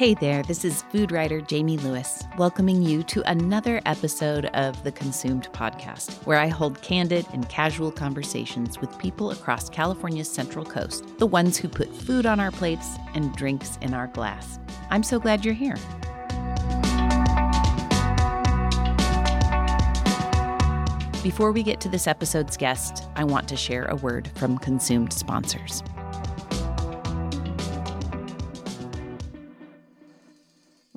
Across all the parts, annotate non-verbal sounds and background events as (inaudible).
Hey there, this is food writer Jamie Lewis, welcoming you to another episode of the Consumed Podcast, where I hold candid and casual conversations with people across California's Central Coast, the ones who put food on our plates and drinks in our glass. I'm so glad you're here. Before we get to this episode's guest, I want to share a word from Consumed sponsors.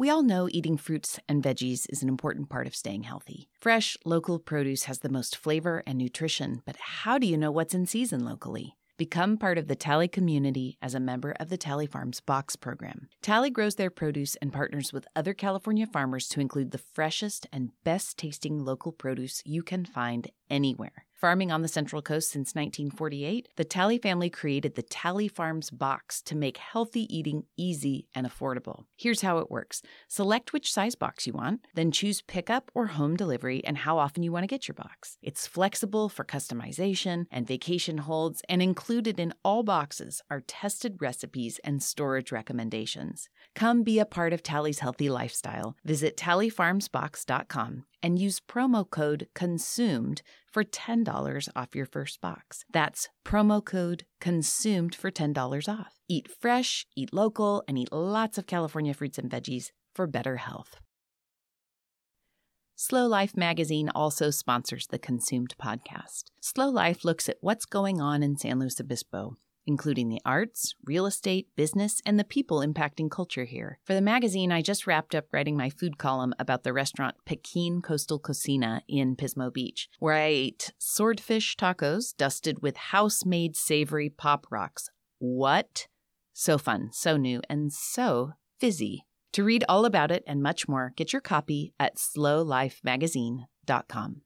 We all know eating fruits and veggies is an important part of staying healthy. Fresh, local produce has the most flavor and nutrition, but how do you know what's in season locally? Become part of the Talley community as a member of the Talley Farms Box program. Talley grows their produce and partners with other California farmers to include the freshest and best tasting local produce you can find anywhere. Farming on the Central Coast since 1948, the Talley family created the Talley Farms box to make healthy eating easy and affordable. Here's how it works select which size box you want, then choose pickup or home delivery and how often you want to get your box. It's flexible for customization and vacation holds, and included in all boxes are tested recipes and storage recommendations. Come be a part of Talley's healthy lifestyle. Visit tallyfarmsbox.com and use promo code CONSUMED for $10 off your first box. That's promo code CONSUMED for $10 off. Eat fresh, eat local, and eat lots of California fruits and veggies for better health. SLO Life magazine also sponsors the Consumed podcast. SLO Life looks at what's going on in San Luis Obispo including the arts, real estate, business, and the people impacting culture here. For the magazine, I just wrapped up writing my food column about the restaurant Pekin Coastal Cocina in Pismo Beach, where I ate swordfish tacos dusted with house made savory pop rocks. What? So fun, so new, and so fizzy. To read all about it and much more, get your copy at slowlifemagazine.com.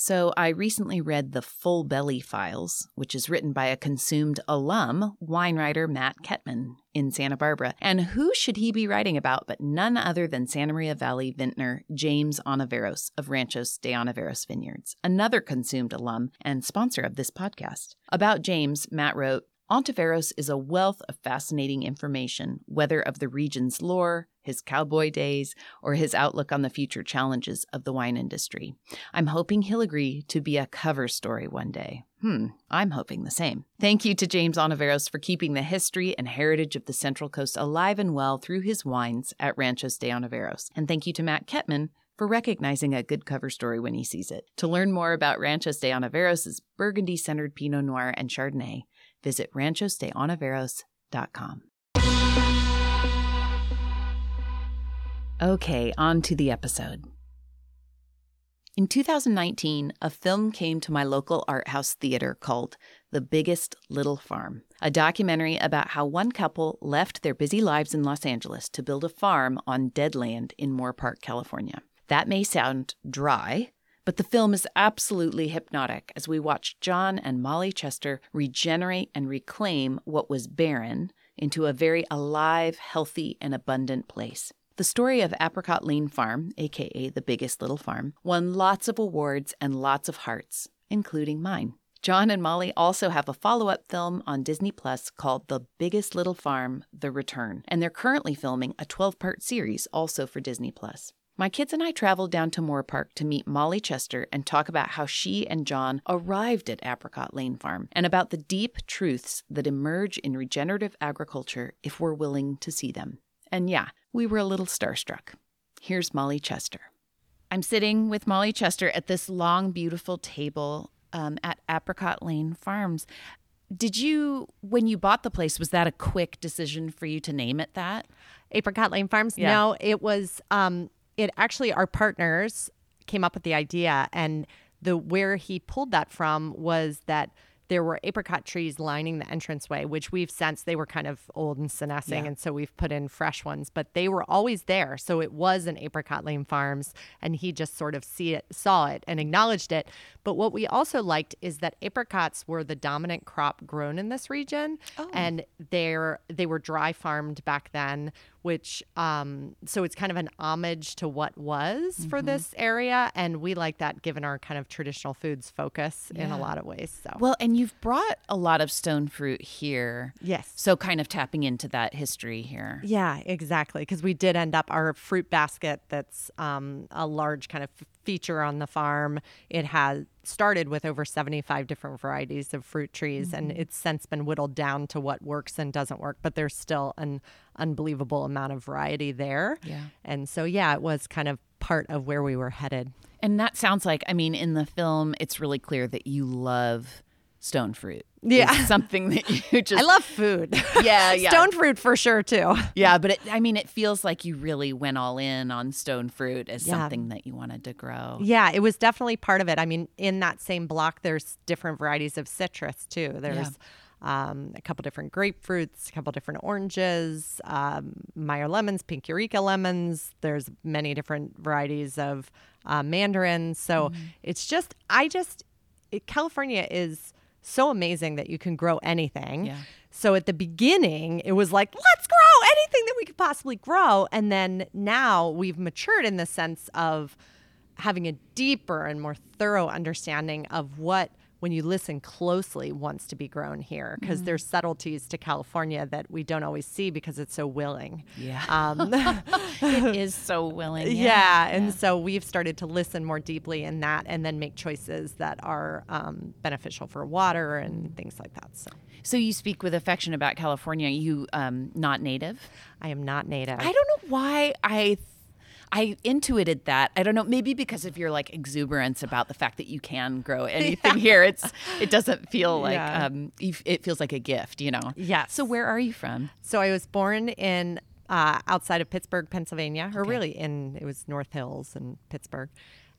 So, I recently read The Full Belly Files, which is written by a consumed alum, wine writer Matt Kettmann in Santa Barbara. And who should he be writing about but none other than Santa Maria Valley vintner James Ontiveros of Ranchos de Ontiveros Vineyards, another consumed alum and sponsor of this podcast. About James, Matt wrote, Ontiveros is a wealth of fascinating information, whether of the region's lore, his cowboy days, or his outlook on the future challenges of the wine industry. I'm hoping he'll agree to be a cover story one day. Hmm, I'm hoping the same. Thank you to James Ontiveros for keeping the history and heritage of the Central Coast alive and well through his wines at Ranchos de Ontiveros. And thank you to Matt Kettmann for recognizing a good cover story when he sees it. To learn more about Ranchos de Ontiveros' Burgundy centered Pinot Noir and Chardonnay, visit ranchosdeontiveros.com. Okay, on to the episode. In 2019, a film came to my local art house theater called The Biggest Little Farm, a documentary about how one couple left their busy lives in Los Angeles to build a farm on dead land in Moorpark, California. That may sound dry, but the film is absolutely hypnotic as we watch John and Molly Chester regenerate and reclaim what was barren into a very alive, healthy, and abundant place. The story of Apricot Lane Farm, aka the biggest little farm, won lots of awards and lots of hearts, including mine. John and Molly also have a follow up film on Disney Plus called The Biggest Little Farm The Return, and they're currently filming a 12 part series also for Disney Plus. My kids and I traveled down to Moorpark to meet Molly Chester and talk about how she and John arrived at Apricot Lane Farm and about the deep truths that emerge in regenerative agriculture if we're willing to see them. And yeah, we were a little starstruck. Here's Molly Chester. I'm sitting with Molly Chester at this long, beautiful table um, at Apricot Lane Farms. Did you, when you bought the place, was that a quick decision for you to name it that? Apricot Lane Farms? Yeah. No, it was um, it actually our partners came up with the idea and the where he pulled that from was that there were apricot trees lining the entranceway, which we've sensed they were kind of old and senescing, Yeah. and so we've put in fresh ones. But they were always there, so it was an apricot lane farms, and he just sort of see it, saw it, and acknowledged it. But what we also liked is that apricots were the dominant crop grown in this region, Oh. and they're they were dry farmed back then which um, so it's kind of an homage to what was Mm-hmm. for this area, and we like that given our kind of traditional foods focus in a lot of ways. So Well, and you've brought a lot of stone fruit here. yes, So kind of tapping into that history here. Yeah, exactly. Because we did end up our fruit basket. That's um, a large kind of feature on the farm. It has started with over seventy-five different varieties of fruit trees, and Mm-hmm. it's since been whittled down to what works and doesn't work. But there's still an unbelievable amount of variety there. Yeah. And so, yeah, it was kind of part of where we were headed. And that sounds like, I mean, in the film, it's really clear that you love stone fruit. Yeah. (laughs) Something that you just. I love food. (laughs) Yeah, (laughs) yeah. Stone fruit for sure too. Yeah, but it, I mean, it feels like you really went all in on stone fruit as Yeah. something that you wanted to grow. Yeah, it was definitely part of it. I mean, in that same block, there's different varieties of citrus too. There's um, a couple different grapefruits, a couple different oranges, um, Meyer lemons, pink Eureka lemons. There's many different varieties of uh, mandarin. So it's just, I just, it, California is so amazing that you can grow anything. Yeah. So at the beginning, it was like, let's grow anything that we could possibly grow. And then now we've matured in the sense of having a deeper and more thorough understanding of what, when you listen closely, wants to be grown here. Because there's subtleties to California that we don't always see because it's so willing. Yeah. Um, (laughs) it (laughs) is so willing. yeah. And so we've started to listen more deeply in that and then make choices that are um, beneficial for water and things like that. So So you speak with affection about California. You um, not native. I am not native. I don't know why I I intuited that. I don't know, maybe because of your like exuberance about the fact that you can grow (laughs) anything here. It's it doesn't feel like Yeah. um it feels like a gift, you know. Yeah. So where are you from? So I was born in uh, outside of Pittsburgh, Pennsylvania, or really in it was North Hills and Pittsburgh.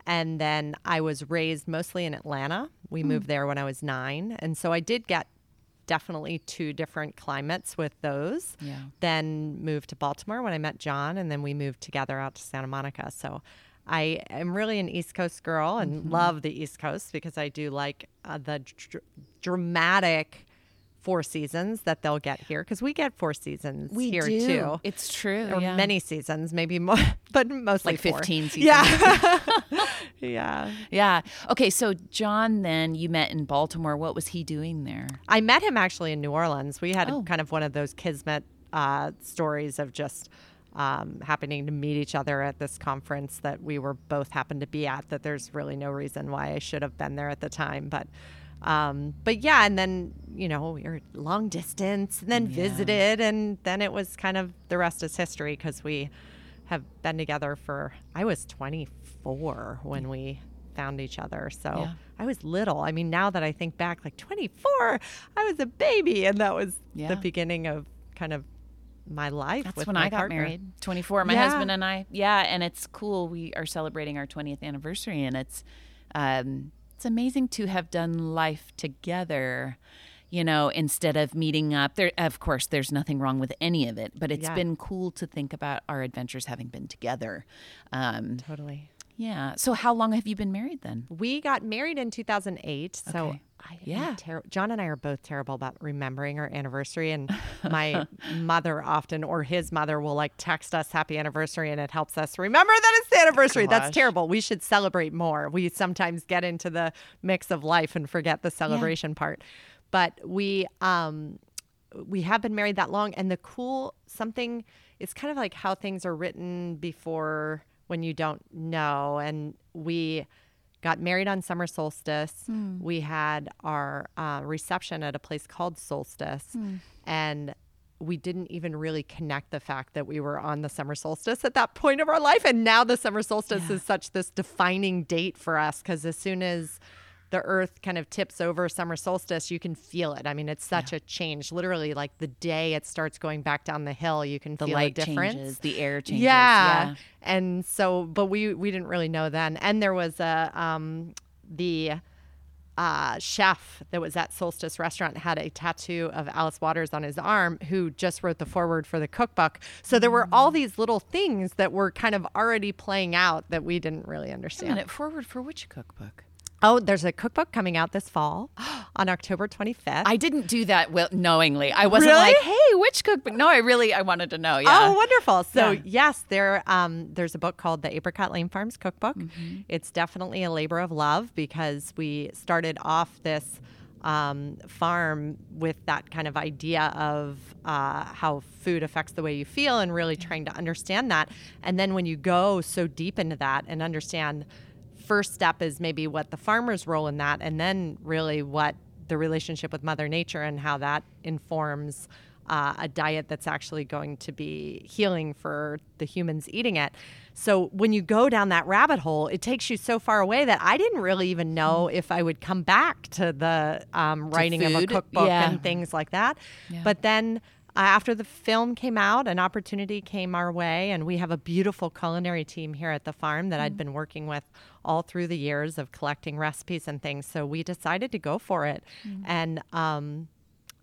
And then I was raised mostly in Atlanta. We moved there when I was nine, and so I did get definitely two different climates with those. Yeah. Then moved to Baltimore when I met John, and then we moved together out to Santa Monica. So. I am really an East Coast girl and love the East Coast because I do like uh, the dr- dramatic four seasons that they'll get here because we get four seasons here too. It's true. or yeah. many seasons, maybe more, (laughs) but mostly like four. 15 seasons. Yeah, (laughs) yeah. Yeah. Okay, so John then you met in Baltimore. What was he doing there? I met him actually in New Orleans. We had Oh. kind of one of those kismet uh, stories of just um, happening to meet each other at this conference that we were both happened to be at. That there's really no reason why I should have been there at the time, but. Um, but yeah, and then you know we were long distance, and then Yeah. visited, and then it was kind of the rest is history because we have been together for. I was 24 when we found each other, so Yeah. I was little. I mean, now that I think back, like 24, I was a baby, and that was Yeah. the beginning of kind of my life. That's when I got partner. married. 24. My Yeah. husband and I. Yeah, and it's cool. We are celebrating our 20th anniversary and it's um it's amazing to have done life together. You know, instead of meeting up, there of course there's nothing wrong with any of it, but it's Yeah. been cool to think about our adventures having been together. Um, Totally. Yeah. So how long have you been married then? We got married in 2008. So Okay. I Yeah. ter- John and I are both terrible about remembering our anniversary. And (laughs) my mother often, or his mother, will like text us happy anniversary and it helps us remember that it's the anniversary. Gosh. That's terrible. We should celebrate more. We sometimes get into the mix of life and forget the celebration part. But we, um, we have been married that long and the cool something it's kind of like how things are written before when you don't know. And we got married on summer solstice. We had our uh, reception at a place called solstice. And we didn't even really connect the fact that we were on the summer solstice at that point of our life. And now the summer solstice is such this defining date for us because as soon as the earth kind of tips over summer solstice, you can feel it. I mean, it's such a change. Literally, like the day it starts going back down the hill, you can The feel light a difference. changes, the air changes. Yeah. And so, but we we didn't really know then. And there was a um the uh, chef that was at Solstice Restaurant had a tattoo of Alice Waters on his arm, who just wrote the foreword for the cookbook. So there were Mm. all these little things that were kind of already playing out that we didn't really Wait a understand. minute, forward for which cookbook? Oh, there's a cookbook coming out this fall (gasps) on October 25th. I didn't do that well, knowingly. I wasn't Really? like, "Hey, which cookbook?" No, I really I wanted to know. Yeah. Oh, wonderful! So Yeah. yes, there um, there's a book called the Apricot Lane Farms Cookbook. Mm-hmm. It's definitely a labor of love because we started off this um, farm with that kind of idea of uh, how food affects the way you feel and really trying to understand that. And then when you go so deep into that and understand, first step is maybe what the farmer's role in that, and then really what the relationship with Mother Nature and how that informs uh, a diet that's actually going to be healing for the humans eating it. So when you go down that rabbit hole, it takes you so far away that I didn't really even know if I would come back to the um, writing of a cookbook Yeah. and things like that. But then after the film came out, an opportunity came our way, and we have a beautiful culinary team here at the farm that I'd been working with all through the years of collecting recipes and things. So we decided to go for it. And um,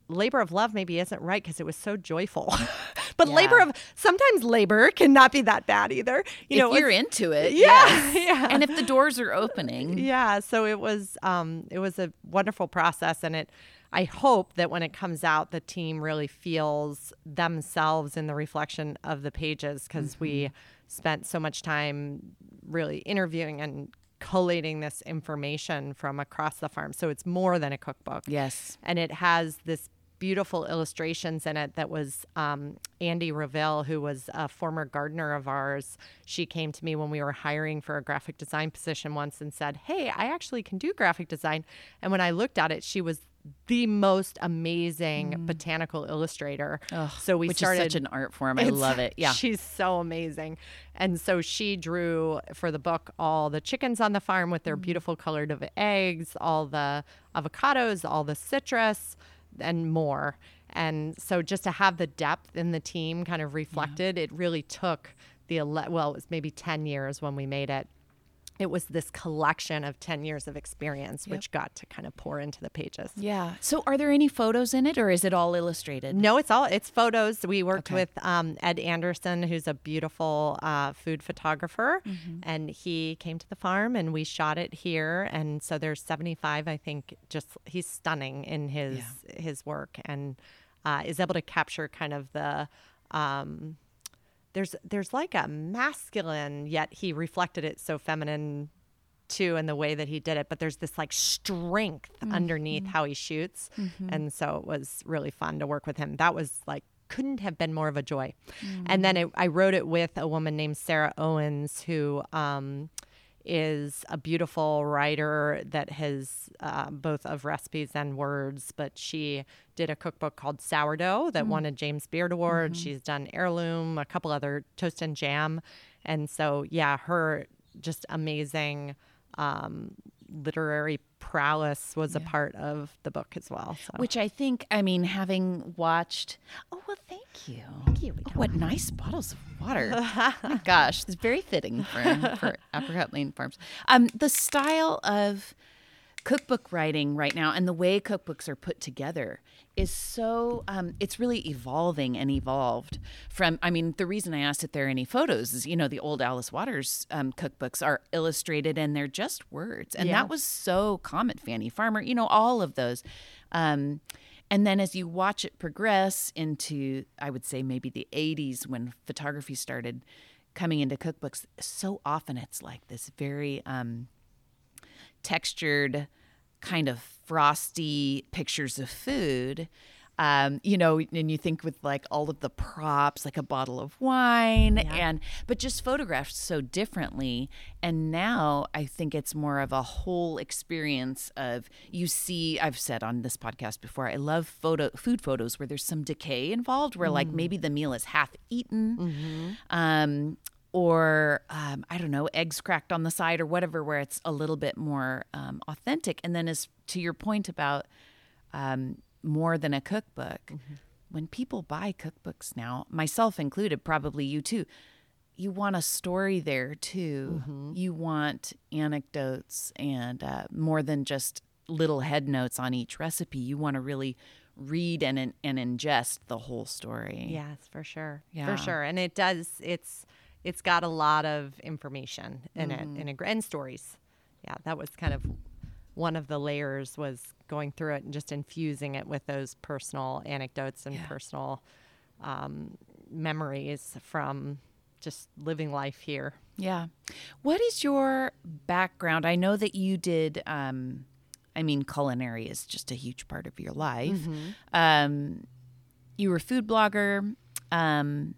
labor of love maybe isn't right because it was so joyful. (laughs) but labor of sometimes labor can not be that bad either. You if know, you're into it, Yeah, yes. (laughs) yeah. And if the doors are opening, yeah, so it was um, it was a wonderful process, and it. I hope that when it comes out, the team really feels themselves in the reflection of the pages because we spent so much time really interviewing and collating this information from across the farm. So it's more than a cookbook yes. and it has this beautiful illustrations in it that was um, Andy Reville, who was a former gardener of ours. She came to me when we were hiring for a graphic design position once and said, Hey, I actually can do graphic design. And when I looked at it, she was the most amazing botanical illustrator. so we which started is such an art form. I love it. Yeah. (laughs) She's so amazing. And so she drew for the book all the chickens on the farm with Mm. their beautiful colored of eggs, all the avocados, all the citrus, and more. And so just to have the depth in the team kind of reflected, it really took the, ele- well, it was maybe 10 years when we made it. It was this collection of 10 years of experience, which got to kind of pour into the pages. yeah. So are there any photos in it or is it all illustrated? No, it's all it's photos. We worked Okay. with um, Ed Anderson, who's a beautiful uh, food photographer, Mm-hmm. and he came to the farm and we shot it here. And so there's 75, I think. Just he's stunning in his his work and uh, is able to capture kind of the. Um, there's there's like a masculine, yet he reflected it so feminine too in the way that he did it but there's this like strength underneath mm-hmm. how he shoots. Mm-hmm. And so it was really fun to work with him. That was like couldn't have been more of a joy. And then mm. it, i wrote it with a woman named sarah owens who um, is a beautiful writer that has uh, both of recipes and words, but she did a cookbook called Sourdough that won a James Beard Award. She's done Heirloom, a couple other toast and jam. And so, yeah, her just amazing um, literary prowess was a part of the book as well. So. Which I think, I mean, having watched. Oh well, thank you. Thank you. what nice bottles of water. (laughs) My gosh, it's very fitting for for (laughs) Apricot Lane Farms. Um, the style of cookbook writing right now and the way cookbooks are put together is so um, it's really evolving and evolved from i mean the reason i asked if there are any photos is you know the old alice waters um, cookbooks are illustrated and they're just words and Yeah. that was so common fanny farmer you know all of those um, and then as you watch it progress into i would say maybe the 80s when photography started coming into cookbooks so often it's like this very um, textured, kind of frosty pictures of food. Um, you know, and you think with like all of the props, like a bottle of wine, and but just photographed so differently. And now I think it's more of a whole experience of you see. I've said on this podcast before, I love photo food photos where there's some decay involved, where like maybe the meal is half eaten, um, or um, I don't know, eggs cracked on the side or whatever, where it's a little bit more um, authentic. And then, as to your point about um, more than a cookbook, when people buy cookbooks now, myself included, probably you too, you want a story there too. You want anecdotes and uh, more than just little head notes on each recipe. You want to really read and and ingest the whole story. Yes, for sure. Yeah. For sure. And it does it's it's got a lot of information in Mm-hmm. it and, and stories. Yeah, that was kind of one of the layers was going through it and just infusing it with those personal anecdotes and Yeah. personal um, memories from just living life here. Yeah. What is your background? I know that you did. Um, I mean, culinary is just a huge part of your life. Um, you were a food blogger um,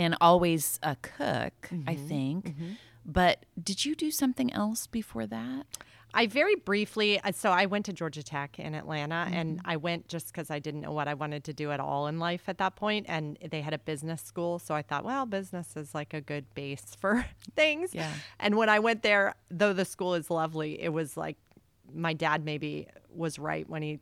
and always a cook, I mm-hmm, think. Mm-hmm. But did you do something else before that? I very briefly, uh, so I went to Georgia Tech in Atlanta, and mm-hmm. I went just because I didn't know what I wanted to do at all in life at that point, and they had a business school, so I thought, well, business is like a good base for (laughs) things. Yeah. And when I went there, though the school is lovely, it was like my dad maybe was right when he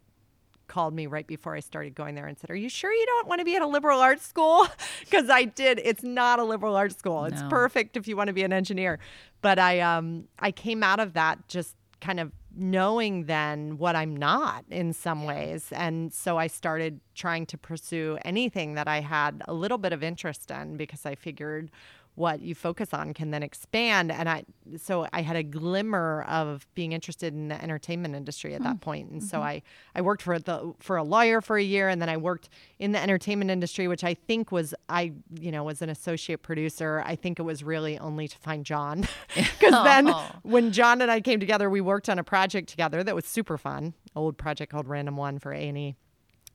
called me right before I started going there and said, "Are you sure you don't want to be at a liberal arts school?" (laughs) Because I did. It's not a liberal arts school. It's No. perfect if you want to be an engineer. But I um I came out of that just kind of knowing then what I'm not in some ways. And so I started trying to pursue anything that I had a little bit of interest in because I figured what you focus on can then expand. And i so i had a glimmer of being interested in the entertainment industry at that point. And so i i worked for the for a lawyer for a year and then i worked in the entertainment industry which i think was i you know was an associate producer. I think it was really only to find john. (laughs) (laughs) Because then Oh. when john and i came together we worked on a project together that was super fun old project called random one for a&e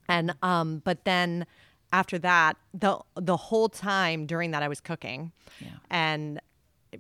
and um but then after that the the whole time during that i was cooking Yeah. and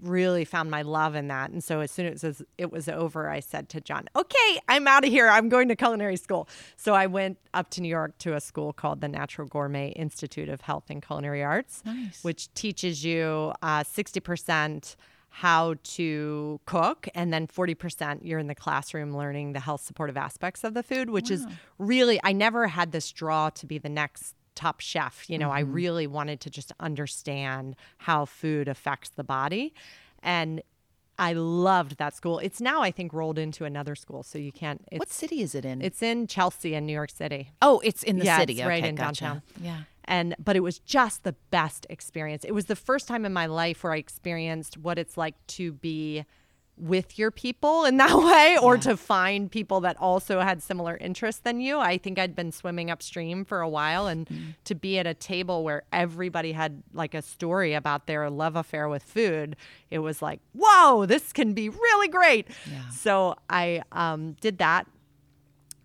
really found my love in that and so as soon as it was over i said to john okay i'm out of here i'm going to culinary school so i went up to new york to a school called the natural gourmet institute of health and culinary arts Nice. which teaches you uh, 60% how to cook and then 40% you're in the classroom learning the health supportive aspects of the food which is really i never had this draw to be the next top chef you know i mm-hmm. really wanted to just understand how food affects the body and i loved that school it's now i think rolled into another school so you can't it's what city is it in? it's in chelsea in new york city oh, it's in the Yeah, city. it's right Okay, in gotcha. downtown. Yeah. and but it was just the best experience. It was the first time in my life where I experienced what it's like to be with your people in that (laughs) way or to find people that also had similar interests than you. I think I'd been swimming upstream for a while and to be at a table where everybody had like a story about their love affair with food, it was like, "Whoa, this can be really great." Yeah. So I um, did that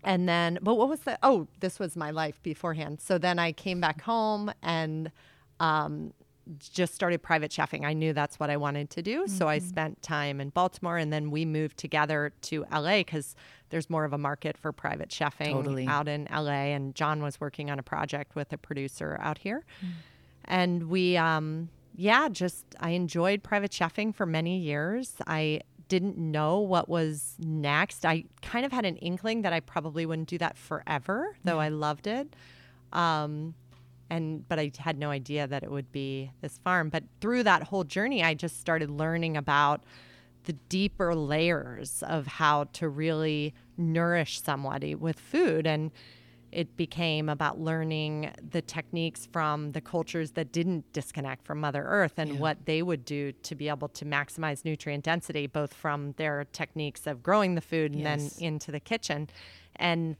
and then but what was the oh this was my life beforehand so then i came back home and um, just started private chefing. I knew that's what i wanted to do. So i spent time in baltimore and then we moved together to la because there's more of a market for private chefing Totally. out in la and john was working on a project with a producer out here. And we um yeah just i enjoyed private chefing for many years. I didn't know what was next. I kind of had an inkling that i probably wouldn't do that forever though i loved it. Um and but i had no idea that it would be this farm. But through that whole journey i just started learning about the deeper layers of how to really nourish somebody with food. And it became about learning the techniques from the cultures that didn't disconnect from mother earth and what they would do to be able to maximize nutrient density both from their techniques of growing the food and Yes. then into the kitchen. And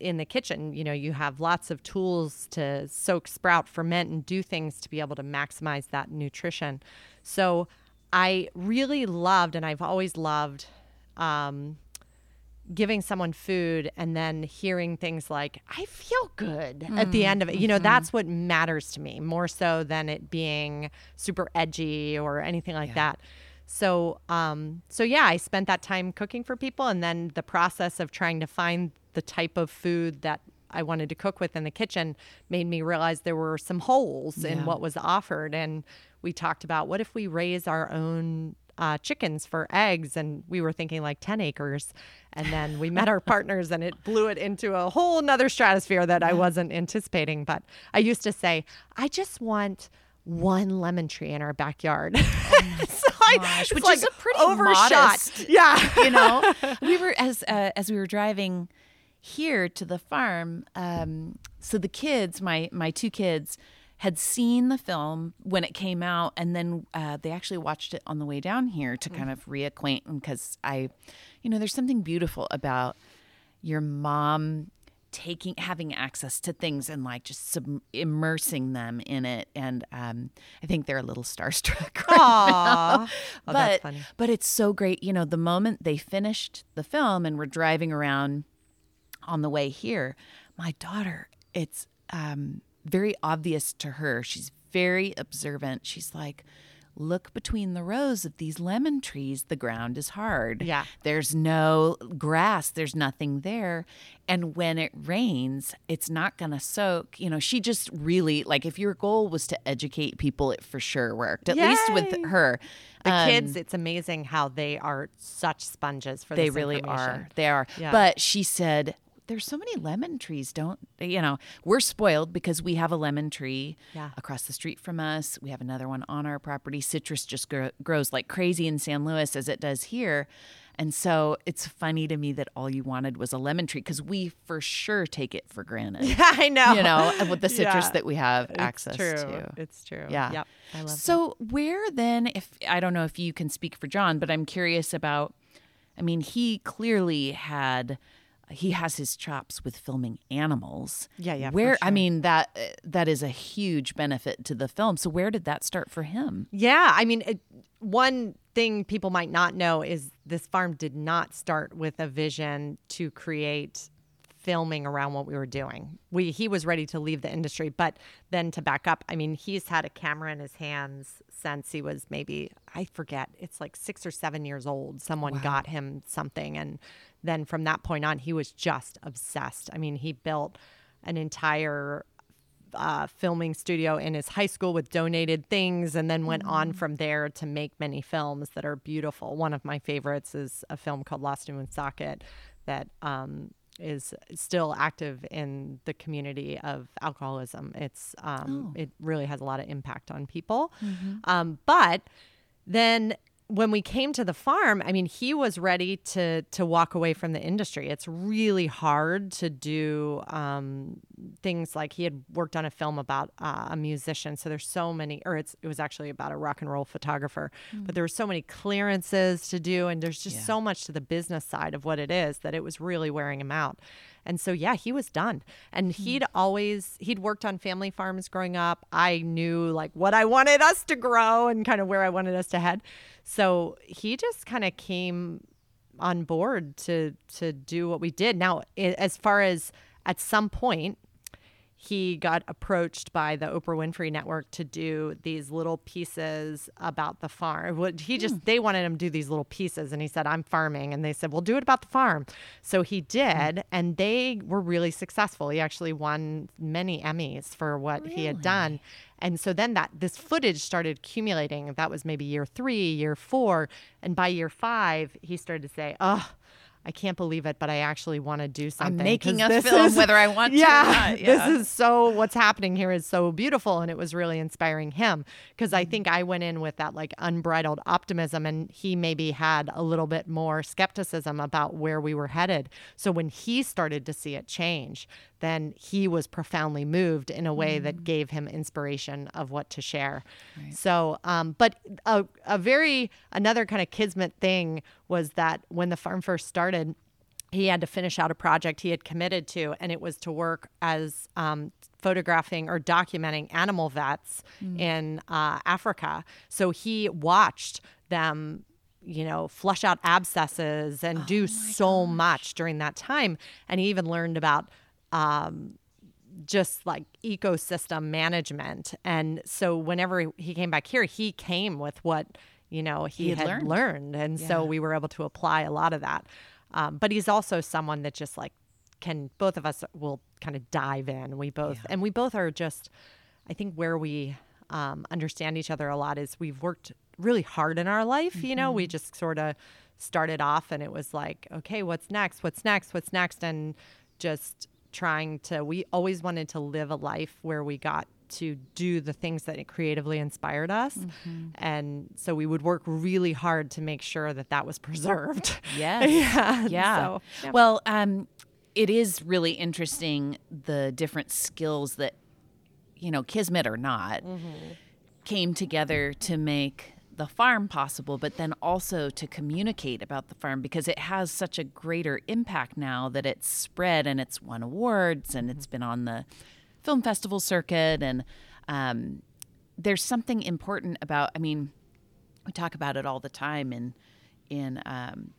in the kitchen you know you have lots of tools to soak sprout ferment and do things to be able to maximize that nutrition. So i really loved and i've always loved um, giving someone food and then hearing things like i feel good at the end of it. You know that's what matters to me more so than it being super edgy or anything like that. So um so yeah i spent that time cooking for people and then the process of trying to find the type of food that I wanted to cook with in the kitchen made me realize there were some holes in what was offered. And we talked about what if we raise our own uh, chickens for eggs? And we were thinking like 10 acres. And then we met our (laughs) partners and it blew it into a whole nother stratosphere that i wasn't anticipating. But i used to say i just want one lemon tree in our backyard. (laughs) So I, gosh, which like is a pretty overshot. modest- yeah. you know? (laughs) We were as uh, as we were driving here to the farm um so the kids my my two kids had seen the film when it came out, and then uh, they actually watched it on the way down here to kind of reacquaint because I, you know, there's something beautiful about your mom taking having access to things and like just sub- immersing them in it and um, i think they're a little starstruck (laughs) right Aww. now. Oh, but that's funny. but it's so great you know the moment they finished the film and we're driving around on the way here my daughter it's um, very obvious to her. She's very observant. She's like look between the rows of these lemon trees. The ground is hard. Yeah. there's no grass. There's nothing there. And when it rains it's not going to soak. You know she just really like if your goal was to educate people it for sure worked at least with her. The Um, kids, it's amazing how they are such sponges for they really are. they are. Yeah. but she said there's so many lemon trees don't you know we're spoiled because we have a lemon tree Yeah. across the street from us we have another one on our property citrus just gro- grows like crazy in san luis as it does here and so it's funny to me that all you wanted was a lemon tree because we for sure take it for granted Yeah, (laughs) I know. you know with the (laughs) citrus Yeah. that we have It's access true. to It's true. Yeah. Yep. I love that. so where then if I don't know if you can speak for John, but I'm curious about I mean, he clearly had he has his chops with filming animals. Yeah, yeah, Where I mean that that is a huge benefit to the film. So where did that start for him? Yeah, I mean, it, one thing people might not know is this farm did not start with a vision to create filming around what we were doing. We he was ready to leave the industry, but then to back up, I mean, he's had a camera in his hands since he was maybe I forget, it's like 6 or 7 years old. Someone got him something and then from that point on he was just obsessed. I mean, he built an entire uh, filming studio in his high school with donated things and then went on from there to make many films that are beautiful. One of my favorites is a film called Lost in Woonsocket that um, is still active in the community of alcoholism. It's um, it really has a lot of impact on people. Um, but then when we came to the farm, I mean, he was ready to to walk away from the industry. It's really hard to do um, things like he had worked on a film about uh, a musician. So there's so many, or it's it was actually about a rock and roll photographer. But there were so many clearances to do, and there's just Yeah. so much to the business side of what it is that it was really wearing him out. And so yeah, he was done. And hmm. he'd always he'd worked on family farms growing up. I knew like what I wanted us to grow and kind of where I wanted us to head. So he just kind of came on board to to do what we did. Now, as far as at some point he got approached by the Oprah Winfrey Network to do these little pieces about the farm. He just hmm. they wanted him to do these little pieces, and he said, "I'm farming," and they said, "Well, do it about the farm." So he did, hmm. and they were really successful. He actually won many Emmys for what he had done. And so then that this footage started accumulating. That was maybe year three, year four, and by year five, he started to say, "Oh." I can't believe it, but I actually want to do something. making 'cause a film is- whether I want to or yeah, not, (laughs) yeah. This is so what's happening here is so beautiful and it was really inspiring him because I think I went in with that like unbridled optimism and he maybe had a little bit more skepticism about where we were headed. So when he started to see it change, then he was profoundly moved in a way that gave him inspiration of what to share. So, um, but a, a very another kind of kismet thing was that when the farm first started, he had to finish out a project he had committed to, and it was to work as um, photographing or documenting animal vets in uh, Africa. So he watched them, you know, flush out abscesses and do so much during that time. And he even learned about um, just like ecosystem management. And so whenever he came back here, he came with what, you know, he, He had had, learned. learned. And Yeah. so we were able to apply a lot of that. Um, but he's also someone that just like can, both of us will kind of dive in. We both, and we both are just, I think where we um, understand each other a lot is we've worked really hard in our life. You know, we just sort of started off and it was like, okay, what's next? What's next? What's next? And just trying to, we always wanted to live a life where we got to do the things that creatively inspired us. Mm-hmm. And so we would work really hard to make sure that that was preserved. (laughs) Yes. yeah. Yeah. So, yeah. Well, um, it is really interesting the different skills that you know, kismet or not, mm-hmm. came together to make the farm possible, but then also to communicate about the farm because it has such a greater impact now that it's spread and it's won awards and it's mm-hmm. been on the film festival circuit. And um, there's something important about, I mean, we talk about it all the time in, in um,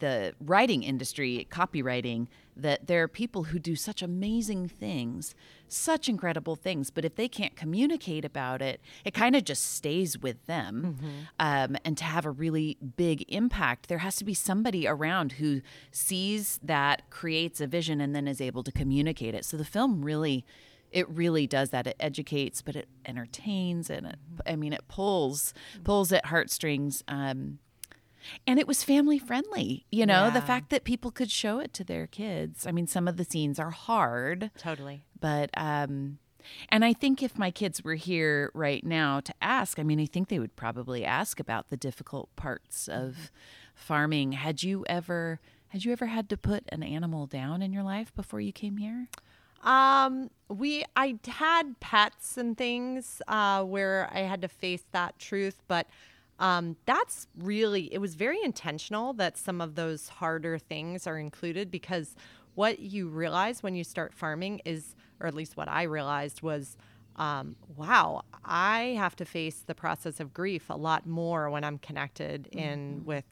the writing industry, copywriting, that there are people who do such amazing things, such incredible things, but if they can't communicate about it, it kind of just stays with them. Um, and to have a really big impact, there has to be somebody around who sees that, creates a vision, and then is able to communicate it. So the film really. It really does that. It educates, but it entertains, and it, I mean, it pulls pulls at heartstrings. Um, and it was family friendly you know the fact that people could show it to their kids i mean some of the scenes are hard Totally. but um and i think if my kids were here right now to ask i mean i think they would probably ask about the difficult parts of farming had you ever had you ever had to put an animal down in your life before you came here Um, we I had pets and things uh, where I had to face that truth, but um, that's really it was very intentional that some of those harder things are included because what you realize when you start farming is, or at least what I realized was. Um, wow, I have to face the process of grief a lot more when I'm connected in with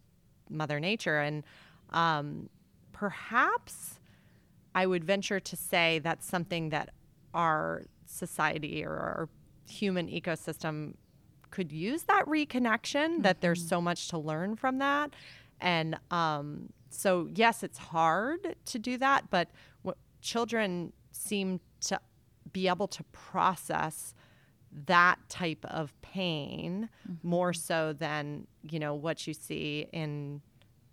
Mother Nature, and um, perhaps I would venture to say that's something that our society or our human ecosystem could use that reconnection, that there's so much to learn from that. And um, so, yes, it's hard to do that, but what children seem to be able to process that type of pain more so than you know what you see in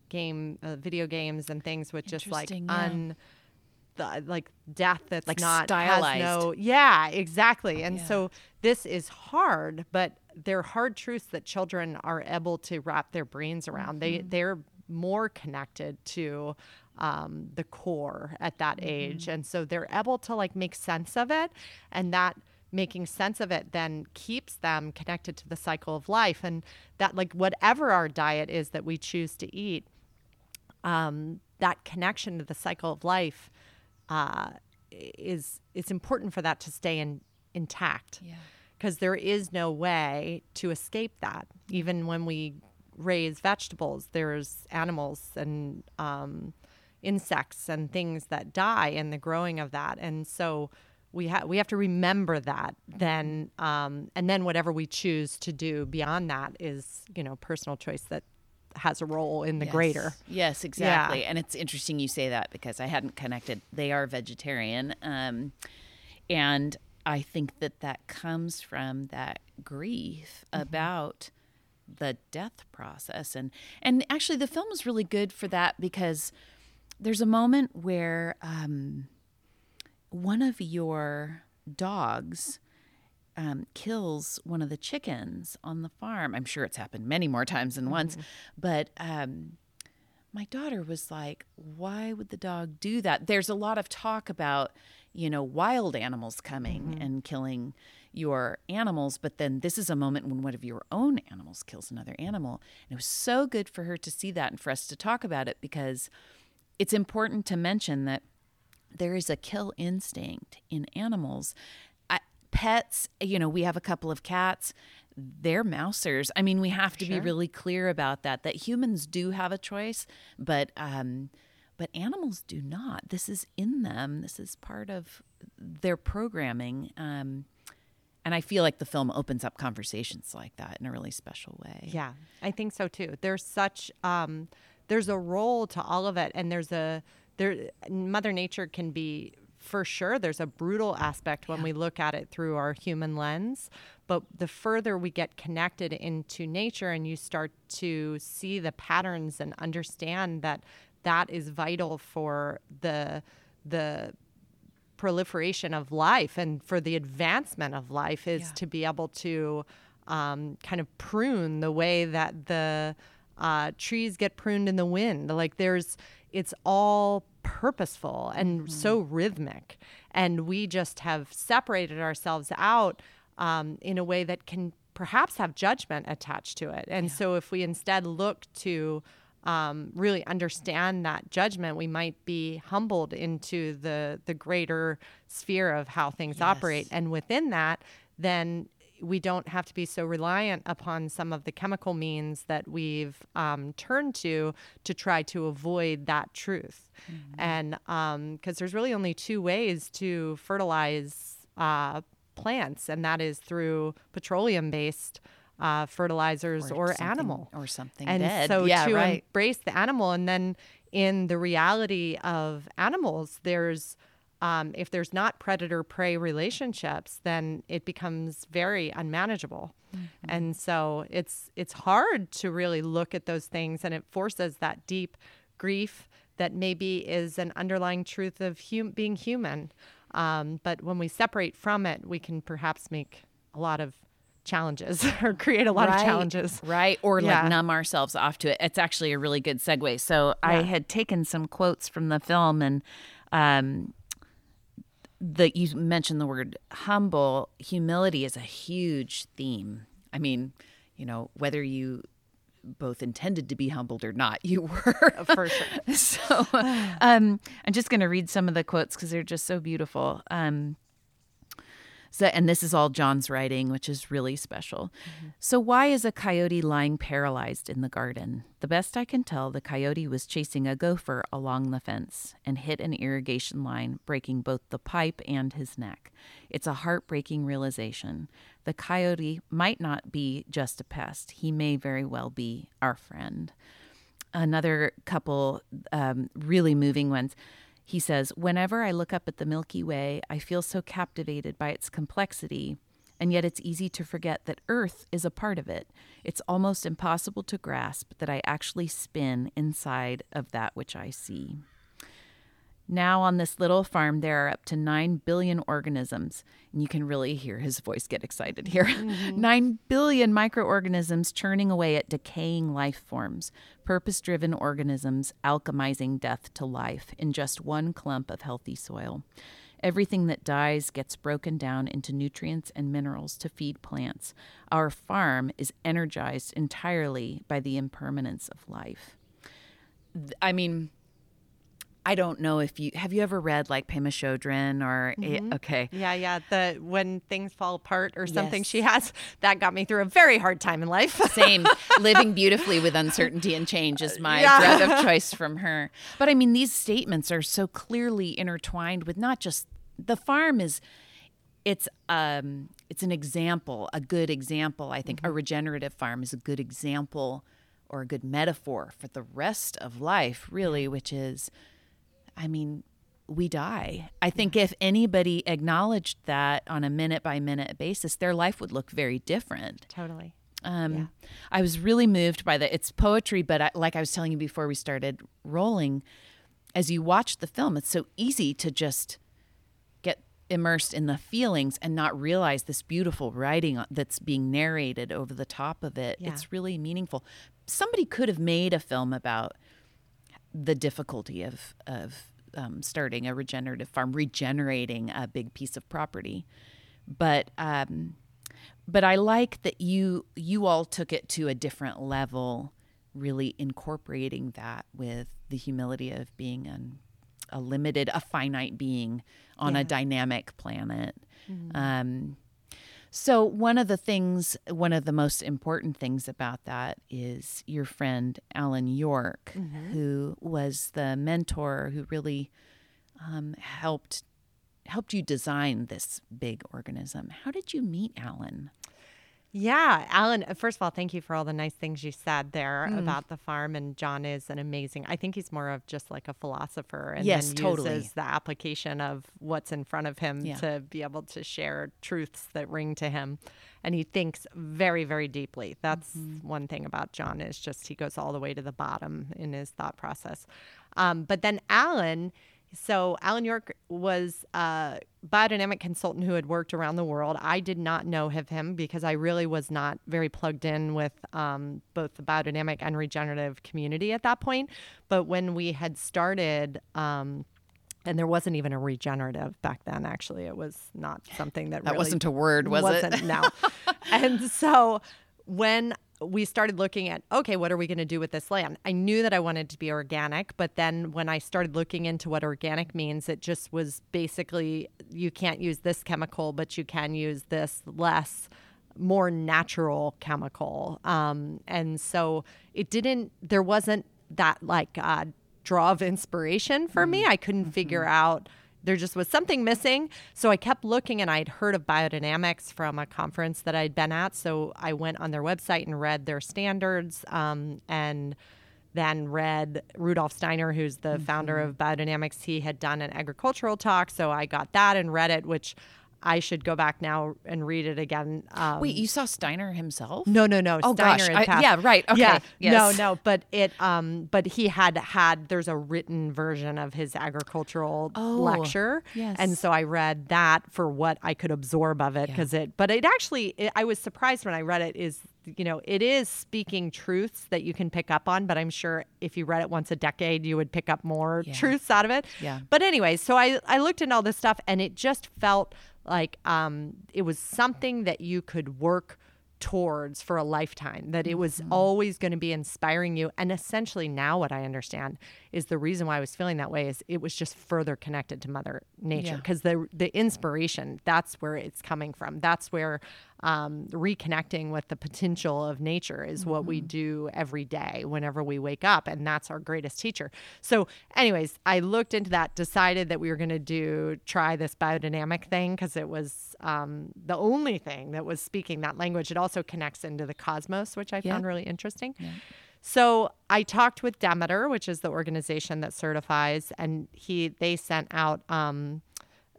game uh, video games and things with just like yeah. un the, like death that's Like not stylized. no yeah exactly and Yeah. so this is hard but they're hard truths that children are able to wrap their brains around they Mm-hmm. they're more connected to um, the core at that Mm-hmm. age and so they're able to like make sense of it and that making sense of it then keeps them connected to the cycle of life and that like whatever our diet is that we choose to eat um, that connection to the cycle of life uh, is it's important for that to stay in, intact. Yeah. because there is no way to escape that. Even when we raise vegetables there's animals and um, insects and things that die in the growing of that. And so we have we have to remember that then um, and then whatever we choose to do beyond that is you know personal choice that has a role in the Yes. greater Yes, exactly. And it's interesting you say that because I hadn't connected. They are vegetarian. Um, and I think that that comes from that grief Mm-hmm. about the death process. And, and actually, the film is really good for that because there's a moment where um, one of your dogs um, kills one of the chickens on the farm. I'm sure it's happened many more times than once, but um, my daughter was like, "Why would the dog do that?" There's a lot of talk about, you know, wild animals coming and killing your animals, but then this is a moment when one of your own animals kills another animal, and it was so good for her to see that and for us to talk about it because it's important to mention that there is a kill instinct in animals. Pets, you know, we have a couple of cats. They're mousers. I mean, we have to be really clear about that. That humans do have a choice, but um, but animals do not. This is in them. This is part of their programming. Um, and I feel like the film opens up conversations like that in a really special way. Yeah, I think so too. There's such um, there's a role to all of it, and there's a there. Mother Nature can be for sure. There's a brutal aspect when we look at it through our human lens, but the further we get connected into nature, and you start to see the patterns and understand that that is vital for the the proliferation of life and for the advancement of life is Yeah. to be able to um, kind of prune the way that the uh, trees get pruned in the wind. Like there's, it's all purposeful and so rhythmic. And we just have separated ourselves out um, in a way that can perhaps have judgment attached to it. And so if we instead look to um, really understand that judgment, we might be humbled into the the greater sphere of how things operate. And within that, then we don't have to be so reliant upon some of the chemical means that we've um, turned to to try to avoid that truth. And because there's really only two ways to fertilize uh, plants, and that is through petroleum based. Uh, fertilizers or, something- animal or something and dead. so yeah, to right. embrace the animal and then in the reality of animals there's um, if there's not predator prey relationships then it becomes very unmanageable Mm-hmm. and so it's it's hard to really look at those things and it forces that deep grief that maybe is an underlying truth of hum- being human um, but when we separate from it we can perhaps make a lot of challenges (laughs) or create a lot of challenges Right. Or Yeah. like numb ourselves off to it. It's actually a really good segue. So I had taken some quotes from the film and um that you mentioned the word humble. Humility is a huge theme. I mean, you know, whether you both intended to be humbled or not, you were. for sure (laughs) so um, I'm just going to read some of the quotes because they're just so beautiful. Um, so, and this is all John's writing, which is really special. So, why is a coyote lying paralyzed in the garden? The best I can tell, the coyote was chasing a gopher along the fence and hit an irrigation line, breaking both the pipe and his neck. It's a heartbreaking realization. The coyote might not be just a pest, he may very well be our friend another couple um, really moving ones. He says, Whenever I look up at the Milky Way, I feel so captivated by its complexity, and yet it's easy to forget that Earth is a part of it. It's almost impossible to grasp that I actually spin inside of that which I see. Now, on this little farm, there are up to 9 billion organisms. And you can really hear his voice get excited here. (laughs) Mm-hmm. 9 billion microorganisms churning away at decaying life forms, purpose driven organisms alchemizing death to life in just one clump of healthy soil. Everything that dies gets broken down into nutrients and minerals to feed plants. Our farm is energized entirely by the impermanence of life. I mean, I don't know if you have you ever read like Pema Chodron or Mm-hmm. okay. Yeah, yeah. The when things fall apart or something Yes. she has that got me through a very hard time in life. (laughs) Same. Living beautifully with uncertainty and change is my Yeah. drug of (laughs) choice from her. But I mean, these statements are so clearly intertwined with not just the farm is it's um it's an example, a good example. I think a regenerative farm is a good example or a good metaphor for the rest of life, really, which is I mean, we die. I think if anybody acknowledged that on a minute by minute basis, their life would look very different. totally. Um, I was really moved by that. It's poetry, but I, like I was telling you before we started rolling, as you watch the film, it's so easy to just get immersed in the feelings and not realize this beautiful writing that's being narrated over the top of it. Yeah. It's really meaningful. Somebody could have made a film about the difficulty of of um, starting a regenerative farm, regenerating a big piece of property, but um, but I like that you you all took it to a different level, really incorporating that with the humility of being an, a limited, a finite being on a dynamic planet. Um, so one of the things, one of the most important things about that is your friend Alan York, who was the mentor who really um, helped helped you design this big organism. How did you meet Alan? Yeah, Alan, uh, first of all, thank you for all the nice things you said there about the farm. And John is an amazing, I think he's more of just like a philosopher and Yes, then totally. uses the application of what's in front of him Yeah. to be able to share truths that ring to him. And he thinks very, very deeply. That's Mm-hmm. one thing about John is just he goes all the way to the bottom in his thought process. Um, but then Alan So Alan York was a biodynamic consultant who had worked around the world. I did not know of him because I really was not very plugged in with um, both the biodynamic and regenerative community at that point. But when we had started, um, and there wasn't even a regenerative back then. Actually, it was not something that That really wasn't a word, was wasn't, it? No. (laughs) and so when we started looking at okay what are we going to do with this land? I knew that i wanted to be organic but then when i started looking into what organic means it just was basically you can't use this chemical but you can use this less more natural chemical. Um, and so it didn't there wasn't that like uh, draw of inspiration for me. I couldn't figure out there just was something missing. So I kept looking and I'd heard of biodynamics from a conference that I'd been at. So I went on their website and read their standards um, and then read Rudolf Steiner, who's the founder of biodynamics. He had done an agricultural talk. So I got that and read it, which I should go back now and read it again. Um, Wait, you saw Steiner himself? no, no, no. Oh, Steiner gosh. I- yeah, right. Okay. Yeah. Yes. No, no. But it, um, but he had had. There's a written version of his agricultural Oh, lecture, yes. and so I read that for what I could absorb of it because it. But it actually, it, I was surprised when I read it. Is you know, it is speaking truths that you can pick up on. But I'm sure if you read it once a decade, you would pick up more Yeah. truths out of it. Yeah. But anyway, so I I looked into all this stuff, and it just felt like um, it was something that you could work towards for a lifetime that it was always going to be inspiring you and essentially now what i understand is the reason why i was feeling that way is it was just further connected to mother nature Yeah. because the the inspiration that's where it's coming from. That's where um, reconnecting with the potential of nature is what we do every day whenever we wake up and that's our greatest teacher. So anyways i looked into that decided that we were going to do try this biodynamic thing because it was um, the only thing that was speaking that language. It also connects into the cosmos which i Yeah. found really interesting so I talked with Demeter, which is the organization that certifies, and he they sent out um,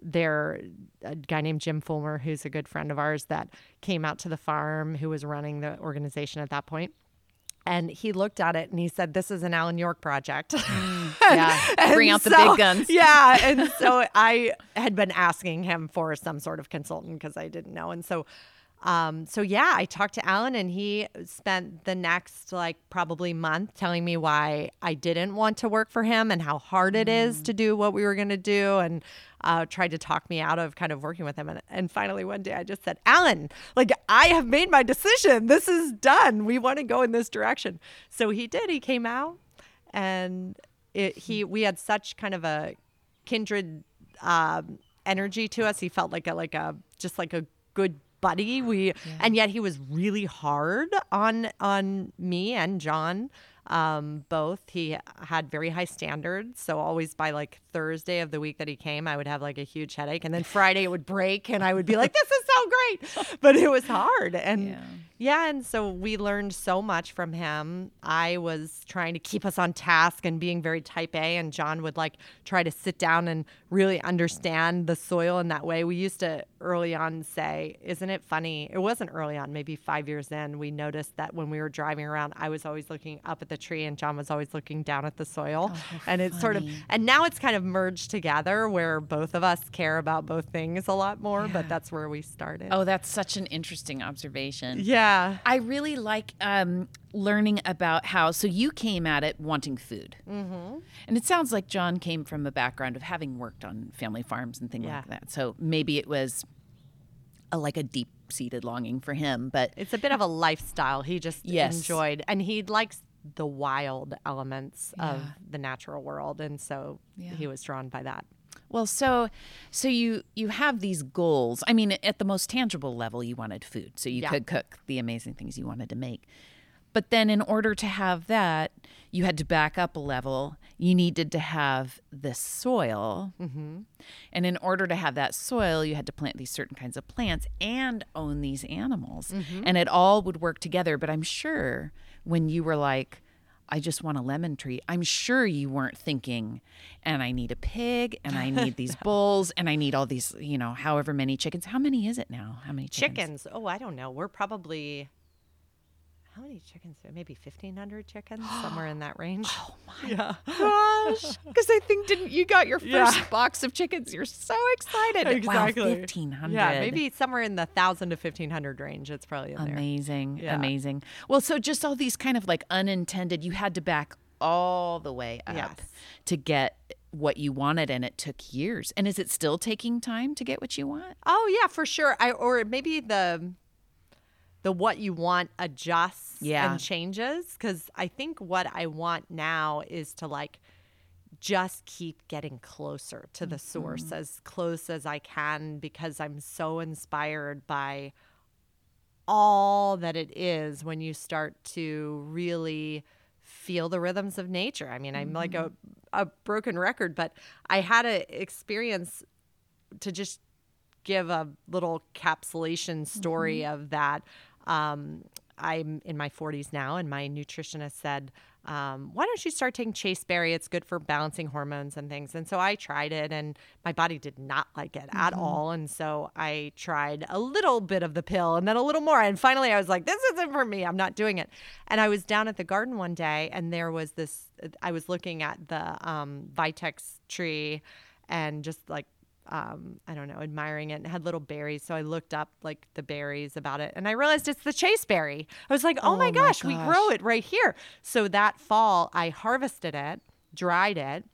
their a guy named Jim Fulmer, who's a good friend of ours, that came out to the farm, who was running the organization at that point. And he looked at it and he said, "This is an Alan York project." Yeah. (laughs) Bring And out the so- big guns. (laughs) Yeah. And so I had been asking him for some sort of consultant because I didn't know. And so, um, so yeah, I talked to Alan and he spent the next like probably month telling me why I didn't want to work for him and how hard it Mm. is to do what we were going to do and uh, tried to talk me out of kind of working with him. And, and finally one day I just said, Alan, like I have made my decision. This is done. We want to go in this direction. So he did. He came out and it, he we had such kind of a kindred um, energy to us. He felt like a like a just like a good buddy. We and yet he was really hard on on me and John. Um, both he had very high standards. So always by like Thursday of the week that he came, I would have like a huge headache, and then Friday it would break, and I would be like, "This is so great," (laughs) but it was hard. And Yeah. Yeah, and so we learned so much from him. I was trying to keep us on task and being very type A, and John would like try to sit down and really understand the soil in that way. We used to early on say, Isn't it funny? It wasn't early on, maybe five years in, we noticed that when we were driving around, I was always looking up at the tree and John was always looking down at the soil. Oh, and it's sort of, and now it's kind of merged together where both of us care about both things a lot more, but that's where we started. Oh, that's such an interesting observation. yeah. I really like um, learning about how. So you came at it wanting food, mm-hmm. and it sounds like John came from a background of having worked on family farms and things Yeah. like that. So maybe it was a, like a deep-seated longing for him. But It's a bit of a lifestyle. He just Yes. enjoyed, and he likes the wild elements of the natural world, and so Yeah. he was drawn by that. Well, so so you you have these goals. I mean, at the most tangible level, you wanted food, so you Yeah. could cook the amazing things you wanted to make. But then, in order to have that, you had to back up a level. You needed to have the soil. Mm-hmm. And in order to have that soil, you had to plant these certain kinds of plants and own these animals. Mm-hmm. And it all would work together. But I'm sure when you were like, I just want a lemon tree, I'm sure you weren't thinking, and I need a pig, and I need these (laughs) bulls, and I need all these, you know, however many chickens. How many is it now? How many chickens? Chickens. Oh, I don't know. We're probably how many chickens? Maybe fifteen hundred chickens, (gasps) somewhere in that range. Oh my (laughs) Yeah. gosh! (laughs) Because I think didn't you got your first Yeah. box of chickens? You're so excited. Exactly. Wow, fifteen hundred. Yeah, maybe somewhere in the thousand to fifteen hundred range. It's probably. Amazing, Yeah. amazing. Well, so just all these kind of like unintended. You had to back all the way up Yes. to get what you wanted, and it took years. And is it still taking time to get what you want? Oh yeah, for sure. I or maybe the the what you want adjusts Yeah. and changes because I think what I want now is to like just keep getting closer to the source mm-hmm. as close as I can because I'm so inspired by all that it is when you start to really feel the rhythms of nature. I mean, I'm like a, mm-hmm. a broken record, but I had an experience to just give a little capsulation story mm-hmm. of that. Um, I'm in my 40s now, and my nutritionist said, um, Why don't you start taking chasteberry? It's good for balancing hormones and things. And so I tried it, and my body did not like it at all. And so I tried a little bit of the pill and then a little more. And finally, I was like, This isn't for me. I'm not doing it. And I was down at the garden one day, and there was this I was looking at the um, Vitex tree and just like um, I don't know, admiring it and it had little berries. So I looked up like the berries about it and I realized it's the chaste berry. I was like, oh, Oh my my gosh, we grow it right here. So that fall, I harvested it, dried it,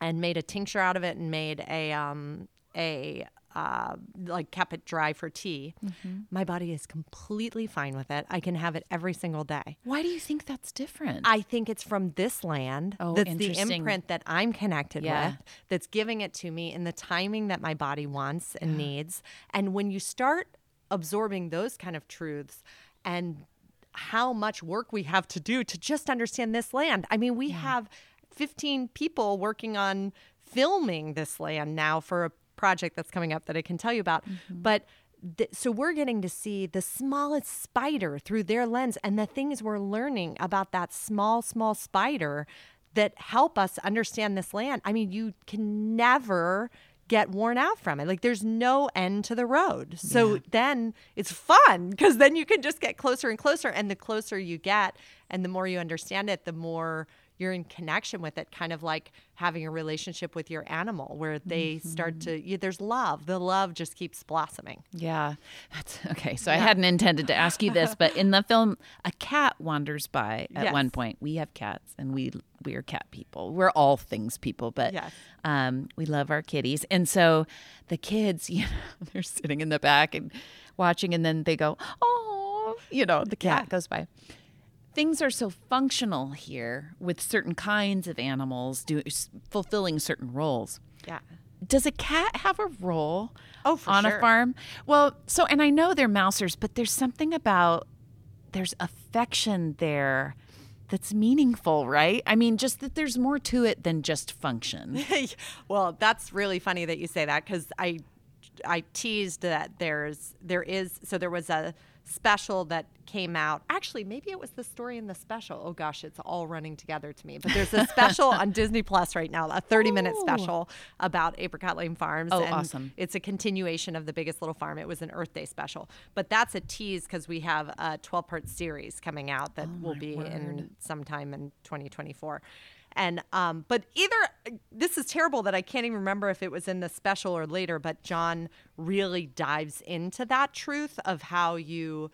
and made a tincture out of it and made a, um, a, uh, like kept it dry for tea. Mm-hmm. My body is completely fine with it. I can have it every single day. Why do you think that's different? I think it's from this land. Oh, that's the imprint that I'm connected Yeah. with. That's giving it to me in the timing that my body wants and needs. And when you start absorbing those kind of truths and how much work we have to do to just understand this land. I mean, we have 15 people working on filming this land now for a project that's coming up that I can tell you about. Mm-hmm. But th- so we're getting to see the smallest spider through their lens and the things we're learning about that small, small spider that help us understand this land. I mean, you can never get worn out from it. Like there's no end to the road. So then it's fun because then you can just get closer and closer. And the closer you get and the more you understand it, the more you're in connection with it, kind of like having a relationship with your animal where they start to, you, there's love. The love just keeps blossoming. Yeah, that's okay. So I hadn't intended to ask you this, but in the film, a cat wanders by at Yes. one point. We have cats, and we we are cat people. We're all things people, but Yes. um, we love our kitties. And so the kids, (laughs) you know, they're sitting in the back and watching, and then they go, "Oh," you know, the cat Yeah. goes by. Things are so functional here with certain kinds of animals do, fulfilling certain roles Yeah. does a cat have a role Oh, for on a farm? Well, so and I know they're mousers, but there's something about there's affection there that's meaningful, right? I mean, just that there's more to it than just function. (laughs) well, that's really funny that you say that because I, I teased that there's there is so there was a special that came out. Actually, maybe it was the story in the special. Oh gosh, it's all running together to me. But there's a special on (laughs) Disney Plus right now, a 30 minute Oh. special about Apricot Lane Farms. Oh, and awesome. It's a continuation of the Biggest Little Farm. It was an Earth Day special, but that's a tease because we have a 12 part series coming out that oh, will be in sometime in 2024. And um, but either this is terrible that I can't even remember if it was in the special or later. But John really dives into that truth of how you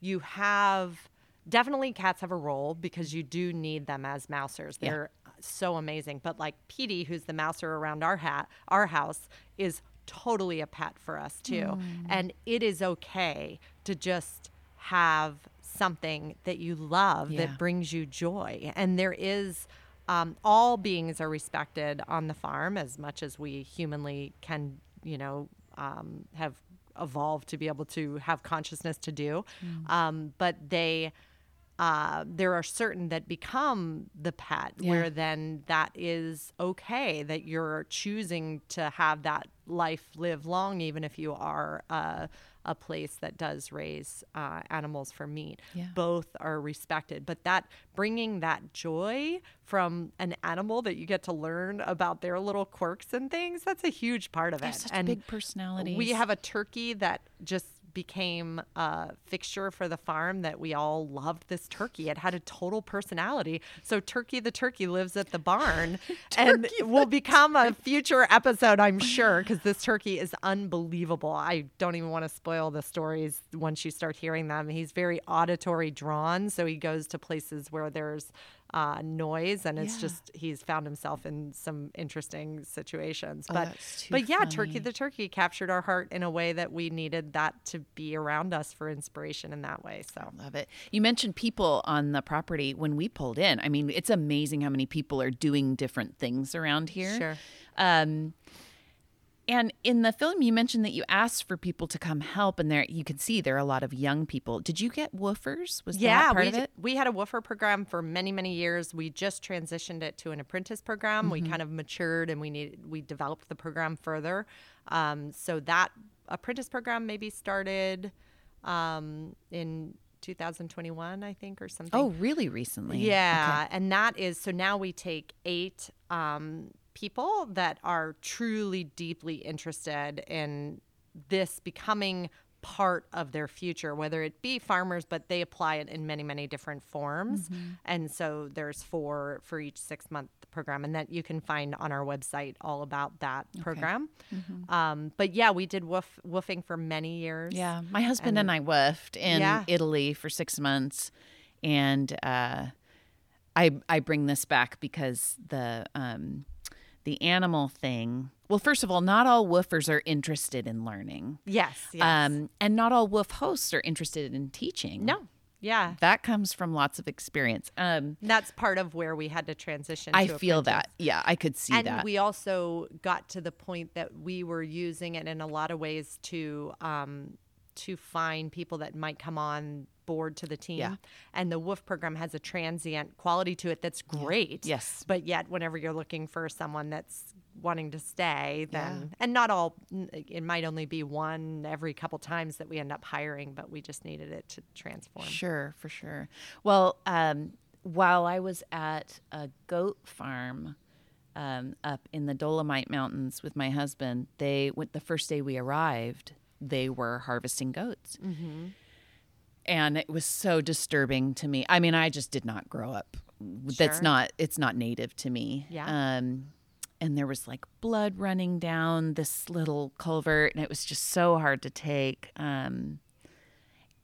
you have definitely cats have a role because you do need them as mousers. They're so amazing. But like Petey, who's the mouser around our hat, our house, is totally a pet for us too. And it is okay to just have something that you love Yeah. that brings you joy. And there is um, all beings are respected on the farm as much as we humanly can, you know, um, have evolved to be able to have consciousness to do. Um, but they, uh, there are certain that become the pet where then that is okay that you're choosing to have that life live long, even if you are uh, a place that does raise uh, animals for meat. Yeah. Both are respected, but that bringing that joy from an animal that you get to learn about their little quirks and things, that's a huge part of They're it. and big personalities. we have a turkey that just became a fixture for the farm that we all loved this turkey. It had a total personality. So Turkey the turkey lives at the barn (laughs) and will become a future episode, I'm sure, because this turkey is unbelievable. I don't even want to spoil the stories once you start hearing them. He's very auditory drawn, so he goes to places where there's uh, noise, and it's Yeah. just he's found himself in some interesting situations. Oh, but but yeah, Turkey the turkey captured our heart in a way that we needed that to be around us for inspiration in that way. So Love it. You mentioned people on the property when we pulled in. I mean, it's amazing how many people are doing different things around here. Sure. Um, and in the film, you mentioned that you asked for people to come help, and there you can see there are a lot of young people. Did you get woofers? Was yeah, that part we, of it? we had a woofer program for many many years. We just transitioned it to an apprentice program. Mm-hmm. We kind of matured and we need we developed the program further. Um, so that apprentice program maybe started um, in 2021, I think, or something. Oh, really? Recently? Yeah, and that is so now we take eight um, people that are truly deeply interested in this becoming part of their future, whether it be farmers, but they apply it in many, many different forms. And so there's four for each six month program, and that you can find on our website all about that program. Um, but yeah, we did woof, woofing for many years. Yeah, my husband and, I woofed in Yeah. Italy for six months, and uh, I I bring this back because the um, the animal thing. Well, first of all, not all woofers are interested in learning, Yes. yes. um, and not all woof hosts are interested in teaching. no. Yeah. that comes from lots of experience. Um, That's part of where we had to transition. I to feel apprentice. that. Yeah, I could see and that. we also got to the point that we were using it in a lot of ways to um, to find people that might come on board to the team. Yeah. And the WOOF program has a transient quality to it that's great. Yes. But yet, whenever you're looking for someone that's wanting to stay, then and not all, it might only be one every couple times that we end up hiring, but we just needed it to transform. Sure, for sure. Well, um, while I was at a goat farm um, up in the Dolomite Mountains with my husband, they went the first day we arrived. They were harvesting goats, Mm-hmm. And it was so disturbing to me. I mean, I just did not grow up. That's not. It's not native to me. Yeah. Um, and there was like blood running down this little culvert, and it was just so hard to take. Um,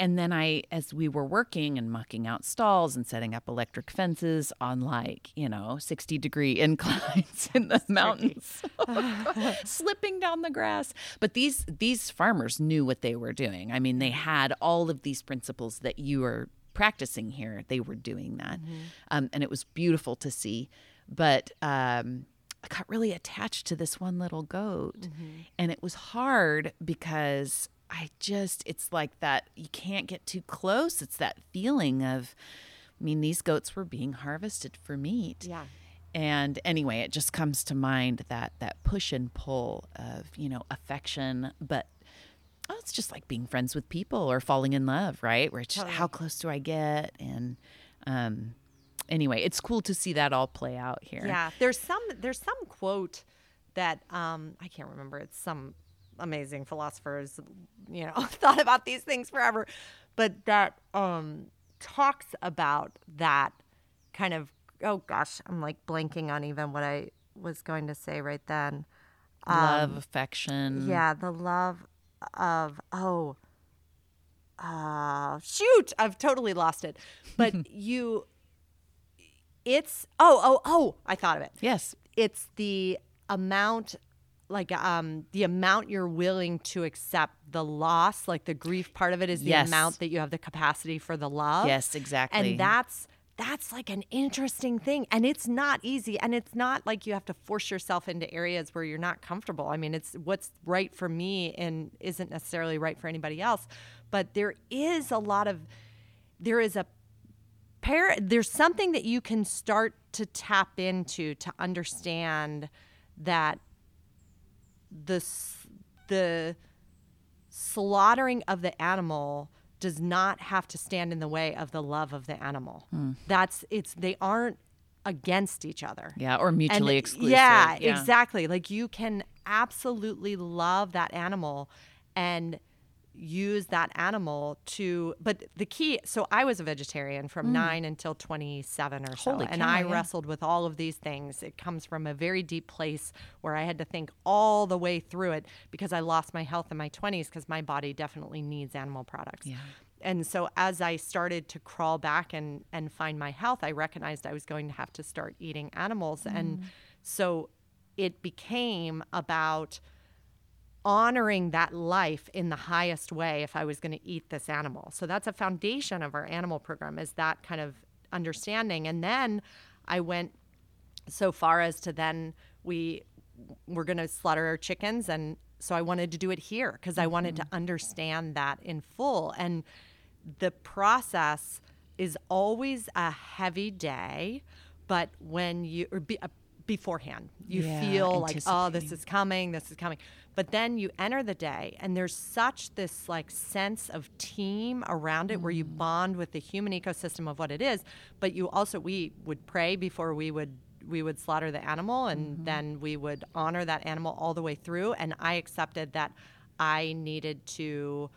and then I, as we were working and mucking out stalls and setting up electric fences on like, you know, 60 degree (laughs) inclines in the mountains, (laughs) (laughs) slipping down the grass. But these, these farmers knew what they were doing. I mean, they had all of these principles that you are practicing here. They were doing that. Um, and it was beautiful to see. But, um, I got really attached to this one little goat. And it was hard because I just, it's like that, you can't get too close. It's that feeling of, I mean, these goats were being harvested for meat. Yeah. And anyway, it just comes to mind that that push and pull of, you know, affection, but oh, it's just like being friends with people or falling in love, right? Where it's just how close do I get? And um anyway, it's cool to see that all play out here. Yeah, there's some there's some quote that um I can't remember. It's some amazing philosophers, you know, (laughs) thought about these things forever, but that um talks about that kind of oh gosh, I'm like blanking on even what I was going to say right then. Love, affection. Yeah, the love of oh uh shoot, I've totally lost it. But (laughs) you it's oh oh oh, I thought of it Yes. it's the amount like um the amount you're willing to accept the loss like the grief part of it is the Yes. amount that you have the capacity for the love. Yes, exactly. and that's that's like an interesting thing. And it's not easy. And it's not like you have to force yourself into areas where you're not comfortable. I mean it's what's right for me and isn't necessarily right for anybody else. But there is a lot of there is a par- there's something that you can start to tap into to understand that the the slaughtering of the animal does not have to stand in the way of the love of the animal. Hmm. That's it's they aren't against each other. yeah, or mutually And- exclusive. Yeah, exactly. Like you can absolutely love that animal and use that animal to but the key so i was a vegetarian from 9 until 27 or so Mm. And cow, i yeah. wrestled with all of these things it comes from a very deep place where i had to think all the way through it because i lost my health in my 20s because my body definitely needs animal products Yeah. and so as i started to crawl back and and find my health i recognized i was going to have to start eating animals and so it became about honoring that life in the highest way if I was going to eat this animal. So that's a foundation of our animal program is that kind of understanding. And then I went so far as to then we were going to slaughter our chickens and so I wanted to do it here because I wanted to understand that in full and the process is always a heavy day but when you or be, uh, beforehand you Yeah, feel like oh this is coming this is coming but then you enter the day and there's such this like sense of team around it where you bond with the human ecosystem of what it is but you also we would pray before we would we would slaughter the animal and then we would honor that animal all the way through and i accepted that i needed to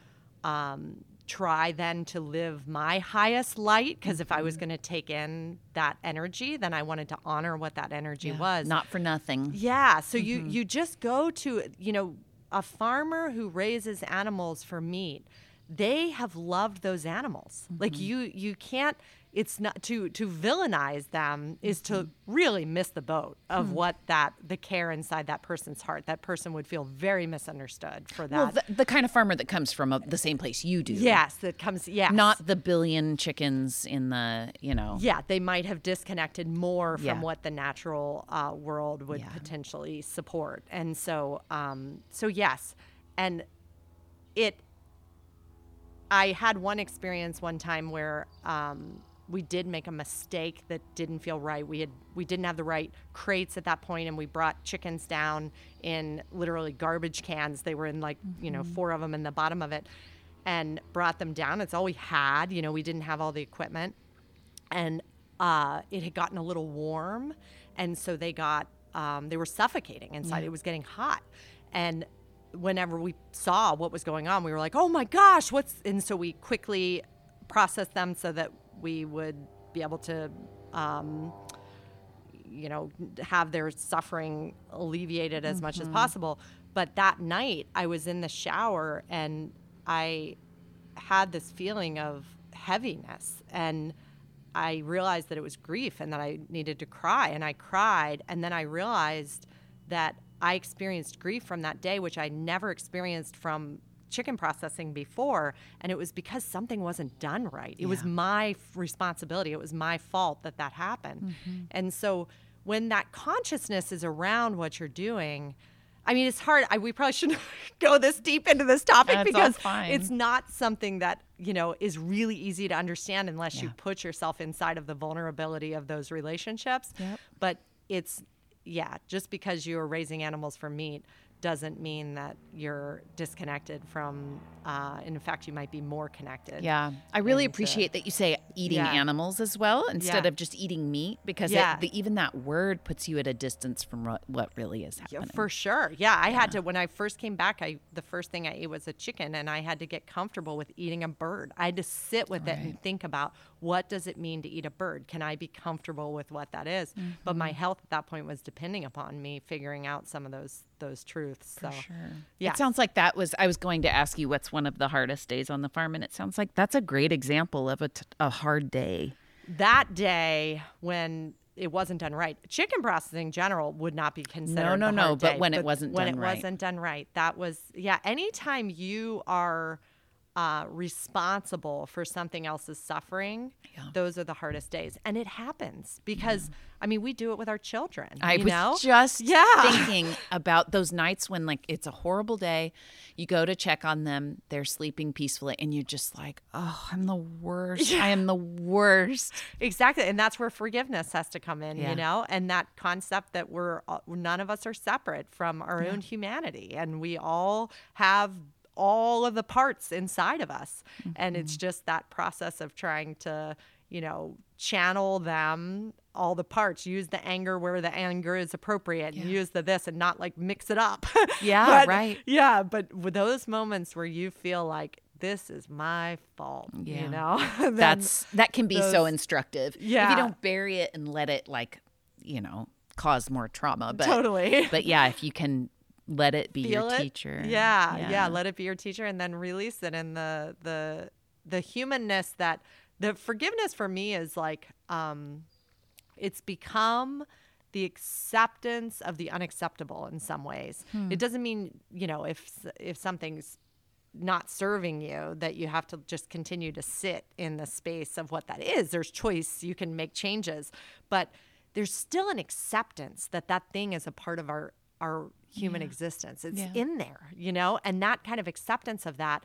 um, try then to live my highest light because if i was mm-hmm. going to take in that energy then i wanted to honor what that energy was Not for nothing. yeah. So you mm-hmm. you just go to you know a farmer who raises animals for meat. They have loved those animals. Like you you can't. It's not to to villainize them is to really miss the boat of what that the care inside that person's heart. That person would feel very misunderstood for that. Well, the, the kind of farmer that comes from a, the same place you do. yes, that comes. yeah Not the billion chickens in the, you know. yeah, they might have disconnected more from Yeah. what the natural uh, world would Yeah. potentially support, and so, um, so yes, and it. I had one experience one time where um, we did make a mistake that didn't feel right. We had we didn't have the right crates at that point, and we brought chickens down in literally garbage cans. They were in like you know four of them in the bottom of it, and brought them down. It's all we had. You know, we didn't have all the equipment and uh, it had gotten a little warm, and so they got um, they were suffocating inside. It was getting hot, and whenever we saw what was going on, we were like, "Oh my gosh, what's?" And so we quickly processed them so that we would be able to. Um, you know, have their suffering alleviated as much as possible. But that night, I was in the shower and I had this feeling of heaviness and I realized that it was grief and that I needed to cry and I cried and then I realized that I experienced grief from that day which I never experienced from chicken processing before and it was because something wasn't done right. It was my responsibility. It was my fault that that happened. Mm-hmm. And so when that consciousness is around what you're doing, I mean, it's hard. I, we probably shouldn't (laughs) go this deep into this topic That's because it's not something that you know is really easy to understand unless you put yourself inside of the vulnerability of those relationships. Yep. But it's yeah, just because you're raising animals for meat doesn't mean that you're disconnected from. Uh, in fact, you might be more connected. Yeah, I really And, appreciate that you say eating yeah. animals as well instead Yeah. of just eating meat because Yeah. it, the, even that word puts you at a distance from what, what really is Yeah, happening. for sure. Yeah, I had to when I first came back. I the first thing I ate was a chicken, and I had to get comfortable with eating a bird. I had to sit with it and think about what does it mean to eat a bird. Can I be comfortable with what that is? But Mm-hmm. my health at that point was depending upon me figuring out some of those those truths. So yeah, It sounds like that was, I was going to ask you what's one of the hardest days on the farm, and it sounds like that's a great example of a, t- a hard day. that day when it wasn't done right. Chicken processing in general would not be considered. no, the no, hard but day, when it wasn't when done it right. wasn't done right, that was yeah. Anytime you are uh, responsible for something else's suffering, Yeah. those are the hardest days, and it happens because I mean we do it with our children. I was know? just Yeah. thinking about those nights when like it's a horrible day. You go to check on them, they're sleeping peacefully, and you're just like, oh, I'm the worst. I am the worst. Exactly, and that's where forgiveness has to come in, Yeah. you know, and that concept that we're uh, none of us are separate from our own humanity, and we all have all of the parts inside of us, and it's Mm-hmm. just that process of trying to, you know, channel them all the parts. Use the anger where the anger is appropriate, and use the this, and not like mix it up. (laughs) Yeah, But- right. Yeah, but with those moments where you feel like this is my fault, Yeah. you know, (laughs) That's that can be so those- instructive. If Yeah. you don't bury it and let it like, you know, cause more trauma. But totally. but yeah, if you can let it be feel your it. teacher. Yeah, yeah, Let it be your teacher, and then release it. And the the the humanness that the forgiveness for me is like, um, it's become the acceptance of the unacceptable in some ways. Hmm. It doesn't mean you know if if something's not serving you that you have to just continue to sit in the space of what that is there's choice you can make changes but there's still an acceptance that that thing is a part of our our human existence it's Yeah. in there you know and that kind of acceptance of that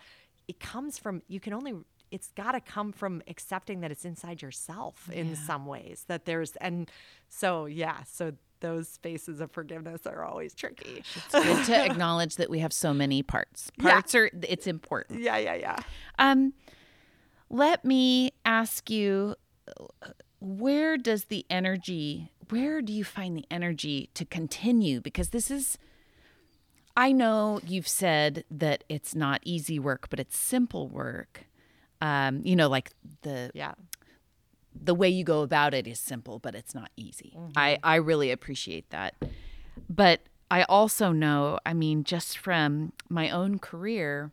it comes from you can only it's got to come from accepting that it's inside yourself in some ways that there's and so yeah so those spaces of forgiveness are always tricky It's good to (laughs) acknowledge that we have so many parts. Yeah. Parts are it's important. yeah yeah yeah Um, let me ask you, where does the energy? Where do you find the energy to continue? Because this is, I know you've said that it's not easy work, but it's simple work. Um, you know, like the yeah the way you go about it is simple, but it's not easy. I, I really appreciate that. But I also know, I mean, just from my own career,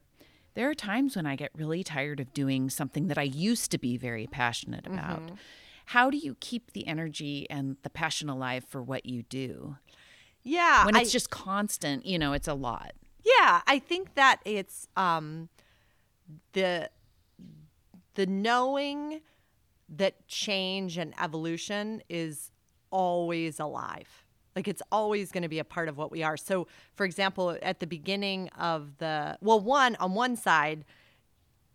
there are times when I get really tired of doing something that I used to be very passionate about. How do you keep the energy and the passion alive for what you do? Yeah When I- it's just constant, you know, it's a lot. Yeah, I think that it's um the the knowing that change and evolution is always alive. Like it's always going to be a part of what we are. So, for example, at the beginning of the well, one on one side,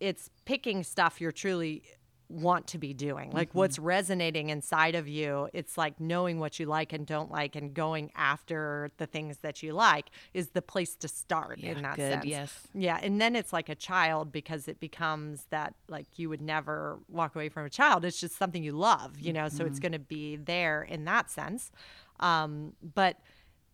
it's picking stuff you're truly want to be doing like Mm-hmm. what's resonating inside of you it's like knowing what you like and don't like and going after the things that you like is the place to start in that good, sense yes. yeah and then it's like a child because it becomes that like you would never walk away from a child it's just something you love you know so Mm-hmm. it's going to be there in that sense um, but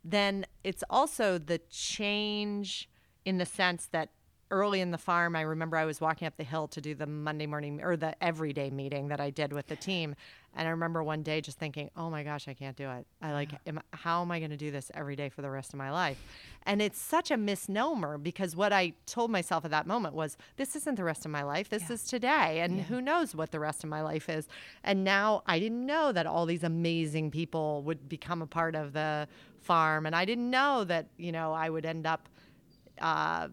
then it's also the change in the sense that early in the farm i remember i was walking up the hill to do the monday morning or the everyday meeting that i did with the team. And i remember one day just thinking oh my gosh i can't do it. I like am, how am i going to do this every day for the rest of my life? And it's such a misnomer because what i told myself at that moment was this isn't the rest of my life. This is today and who knows what the rest of my life is. And now i didn't know that all these amazing people would become a part of the farm. And i didn't know that you know i would end up uh,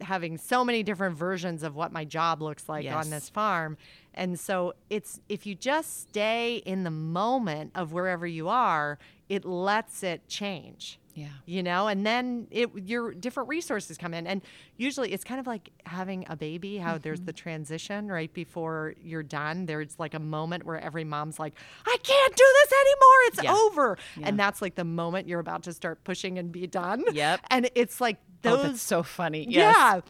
having so many different versions of what my job looks like Yes. on this farm. And so it's if you just stay in the moment of wherever you are, it lets it change. Yeah. You know, and then it your different resources come in. And usually it's kind of like having a baby, how there's Mm-hmm. the transition right before you're done. There's like a moment where every mom's like, I can't do this anymore. It's Yeah. over. Yeah. And that's like the moment you're about to start pushing and be done. Yep. And it's like Oh, those that's so funny. yeah.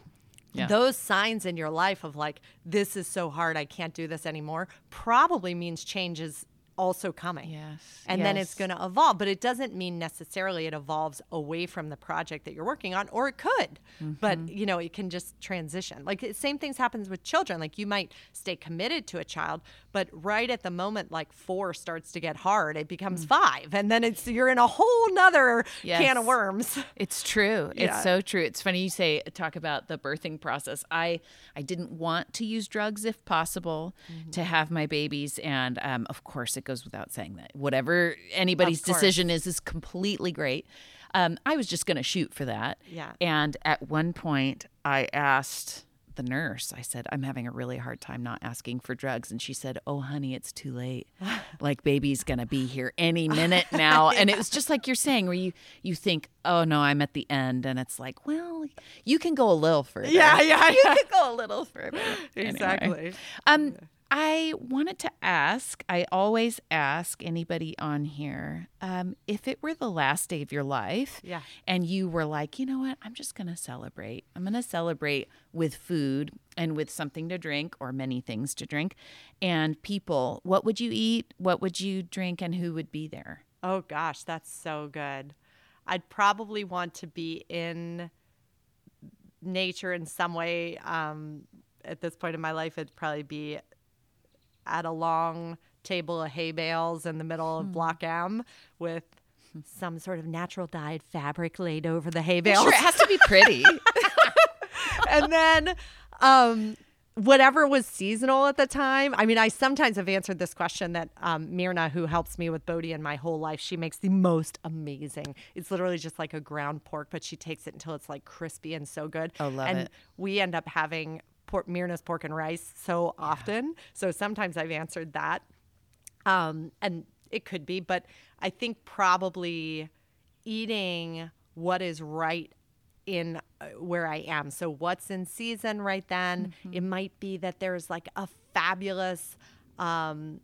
Yeah. Those signs in your life of like, this is so hard, I can't do this anymore, probably means change is also coming. Yes. And then it's going to evolve, but it doesn't mean necessarily it evolves away from the project that you're working on, or it could. But Mm-hmm. you know, it can just transition. Like same things happens with children. Like you might stay committed to a child, but right at the moment, like four starts to get hard, it becomes five, and then it's you're in a whole nother can Mm. Of worms. It's true. (laughs) Yeah. It's so true. It's funny you say talk about the birthing process. I I didn't want to use drugs if possible Mm-hmm. to have my babies, and um, of course it goes without saying that whatever anybody's decision is is completely great. Um, I was just going to shoot for that. Yeah. And at one point, I asked the nurse. I said, "I'm having a really hard time not asking for drugs," and she said, "Oh, honey, it's too late. (laughs) like baby's gonna be here any minute (laughs) now." And it was just like you're saying, where you you think, "Oh no, I'm at the end," and it's like, well, you can go a little further. Yeah, yeah, you yeah. can go a little further. (laughs) Anyway. Exactly. Um, I wanted to ask, I always ask anybody on here, um, if it were the last day of your life Yeah. and you were like, you know what, I'm just going to celebrate. I'm going to celebrate with food and with something to drink or many things to drink and people. What would you eat? What would you drink? And who would be there? Oh gosh, that's so good. I'd probably want to be in nature in some way. Um, at this point in my life, it'd probably be at a long table of hay bales in the middle of Block M with some sort of natural dyed fabric laid over the hay bales. Sure, it has to be pretty. (laughs) and then um, whatever was seasonal at the time. I mean, I sometimes have answered this question that um, Myrna, who helps me with Beaudie and my whole life, she makes the most amazing. It's literally just like a ground pork, but she takes it until it's like crispy and so good. Oh, love and it. we end up having pork, Myrna's pork and rice so often. So sometimes I've answered that. Um, and it could be, but I think probably eating what is right in uh, where I am. So what's in season right then? It might be that there's like a fabulous um,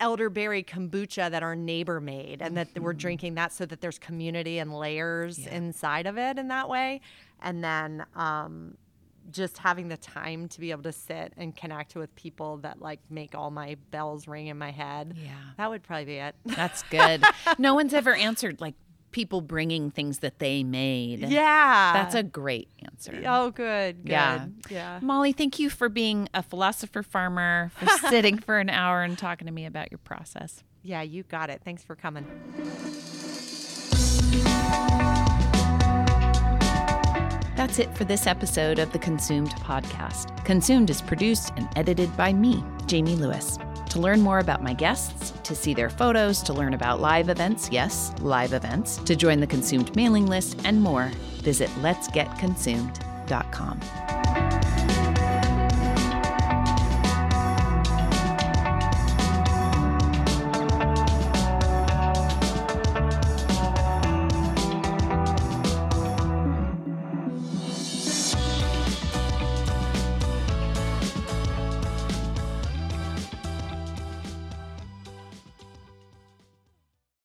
elderberry kombucha that our neighbor made and that we're drinking that so that there's community and layers inside of it in that way. And then um, just having the time to be able to sit and connect with people that like make all my bells ring in my head. Yeah. That would probably be it. That's good. (laughs) no one's ever answered like people bringing things that they made. yeah. That's a great answer. Oh, good. Good. Yeah. Yeah. Molly, thank you for being a philosopher farmer, for (laughs) sitting for an hour and talking to me about your process. Yeah, you got it. Thanks for coming. That's it for this episode of the Consumed podcast. Consumed is produced and edited by me, Jamie Lewis. To learn more about my guests, to see their photos, to learn about live events, yes, live events, to join the Consumed mailing list, and more, visit letsgetconsumed.com.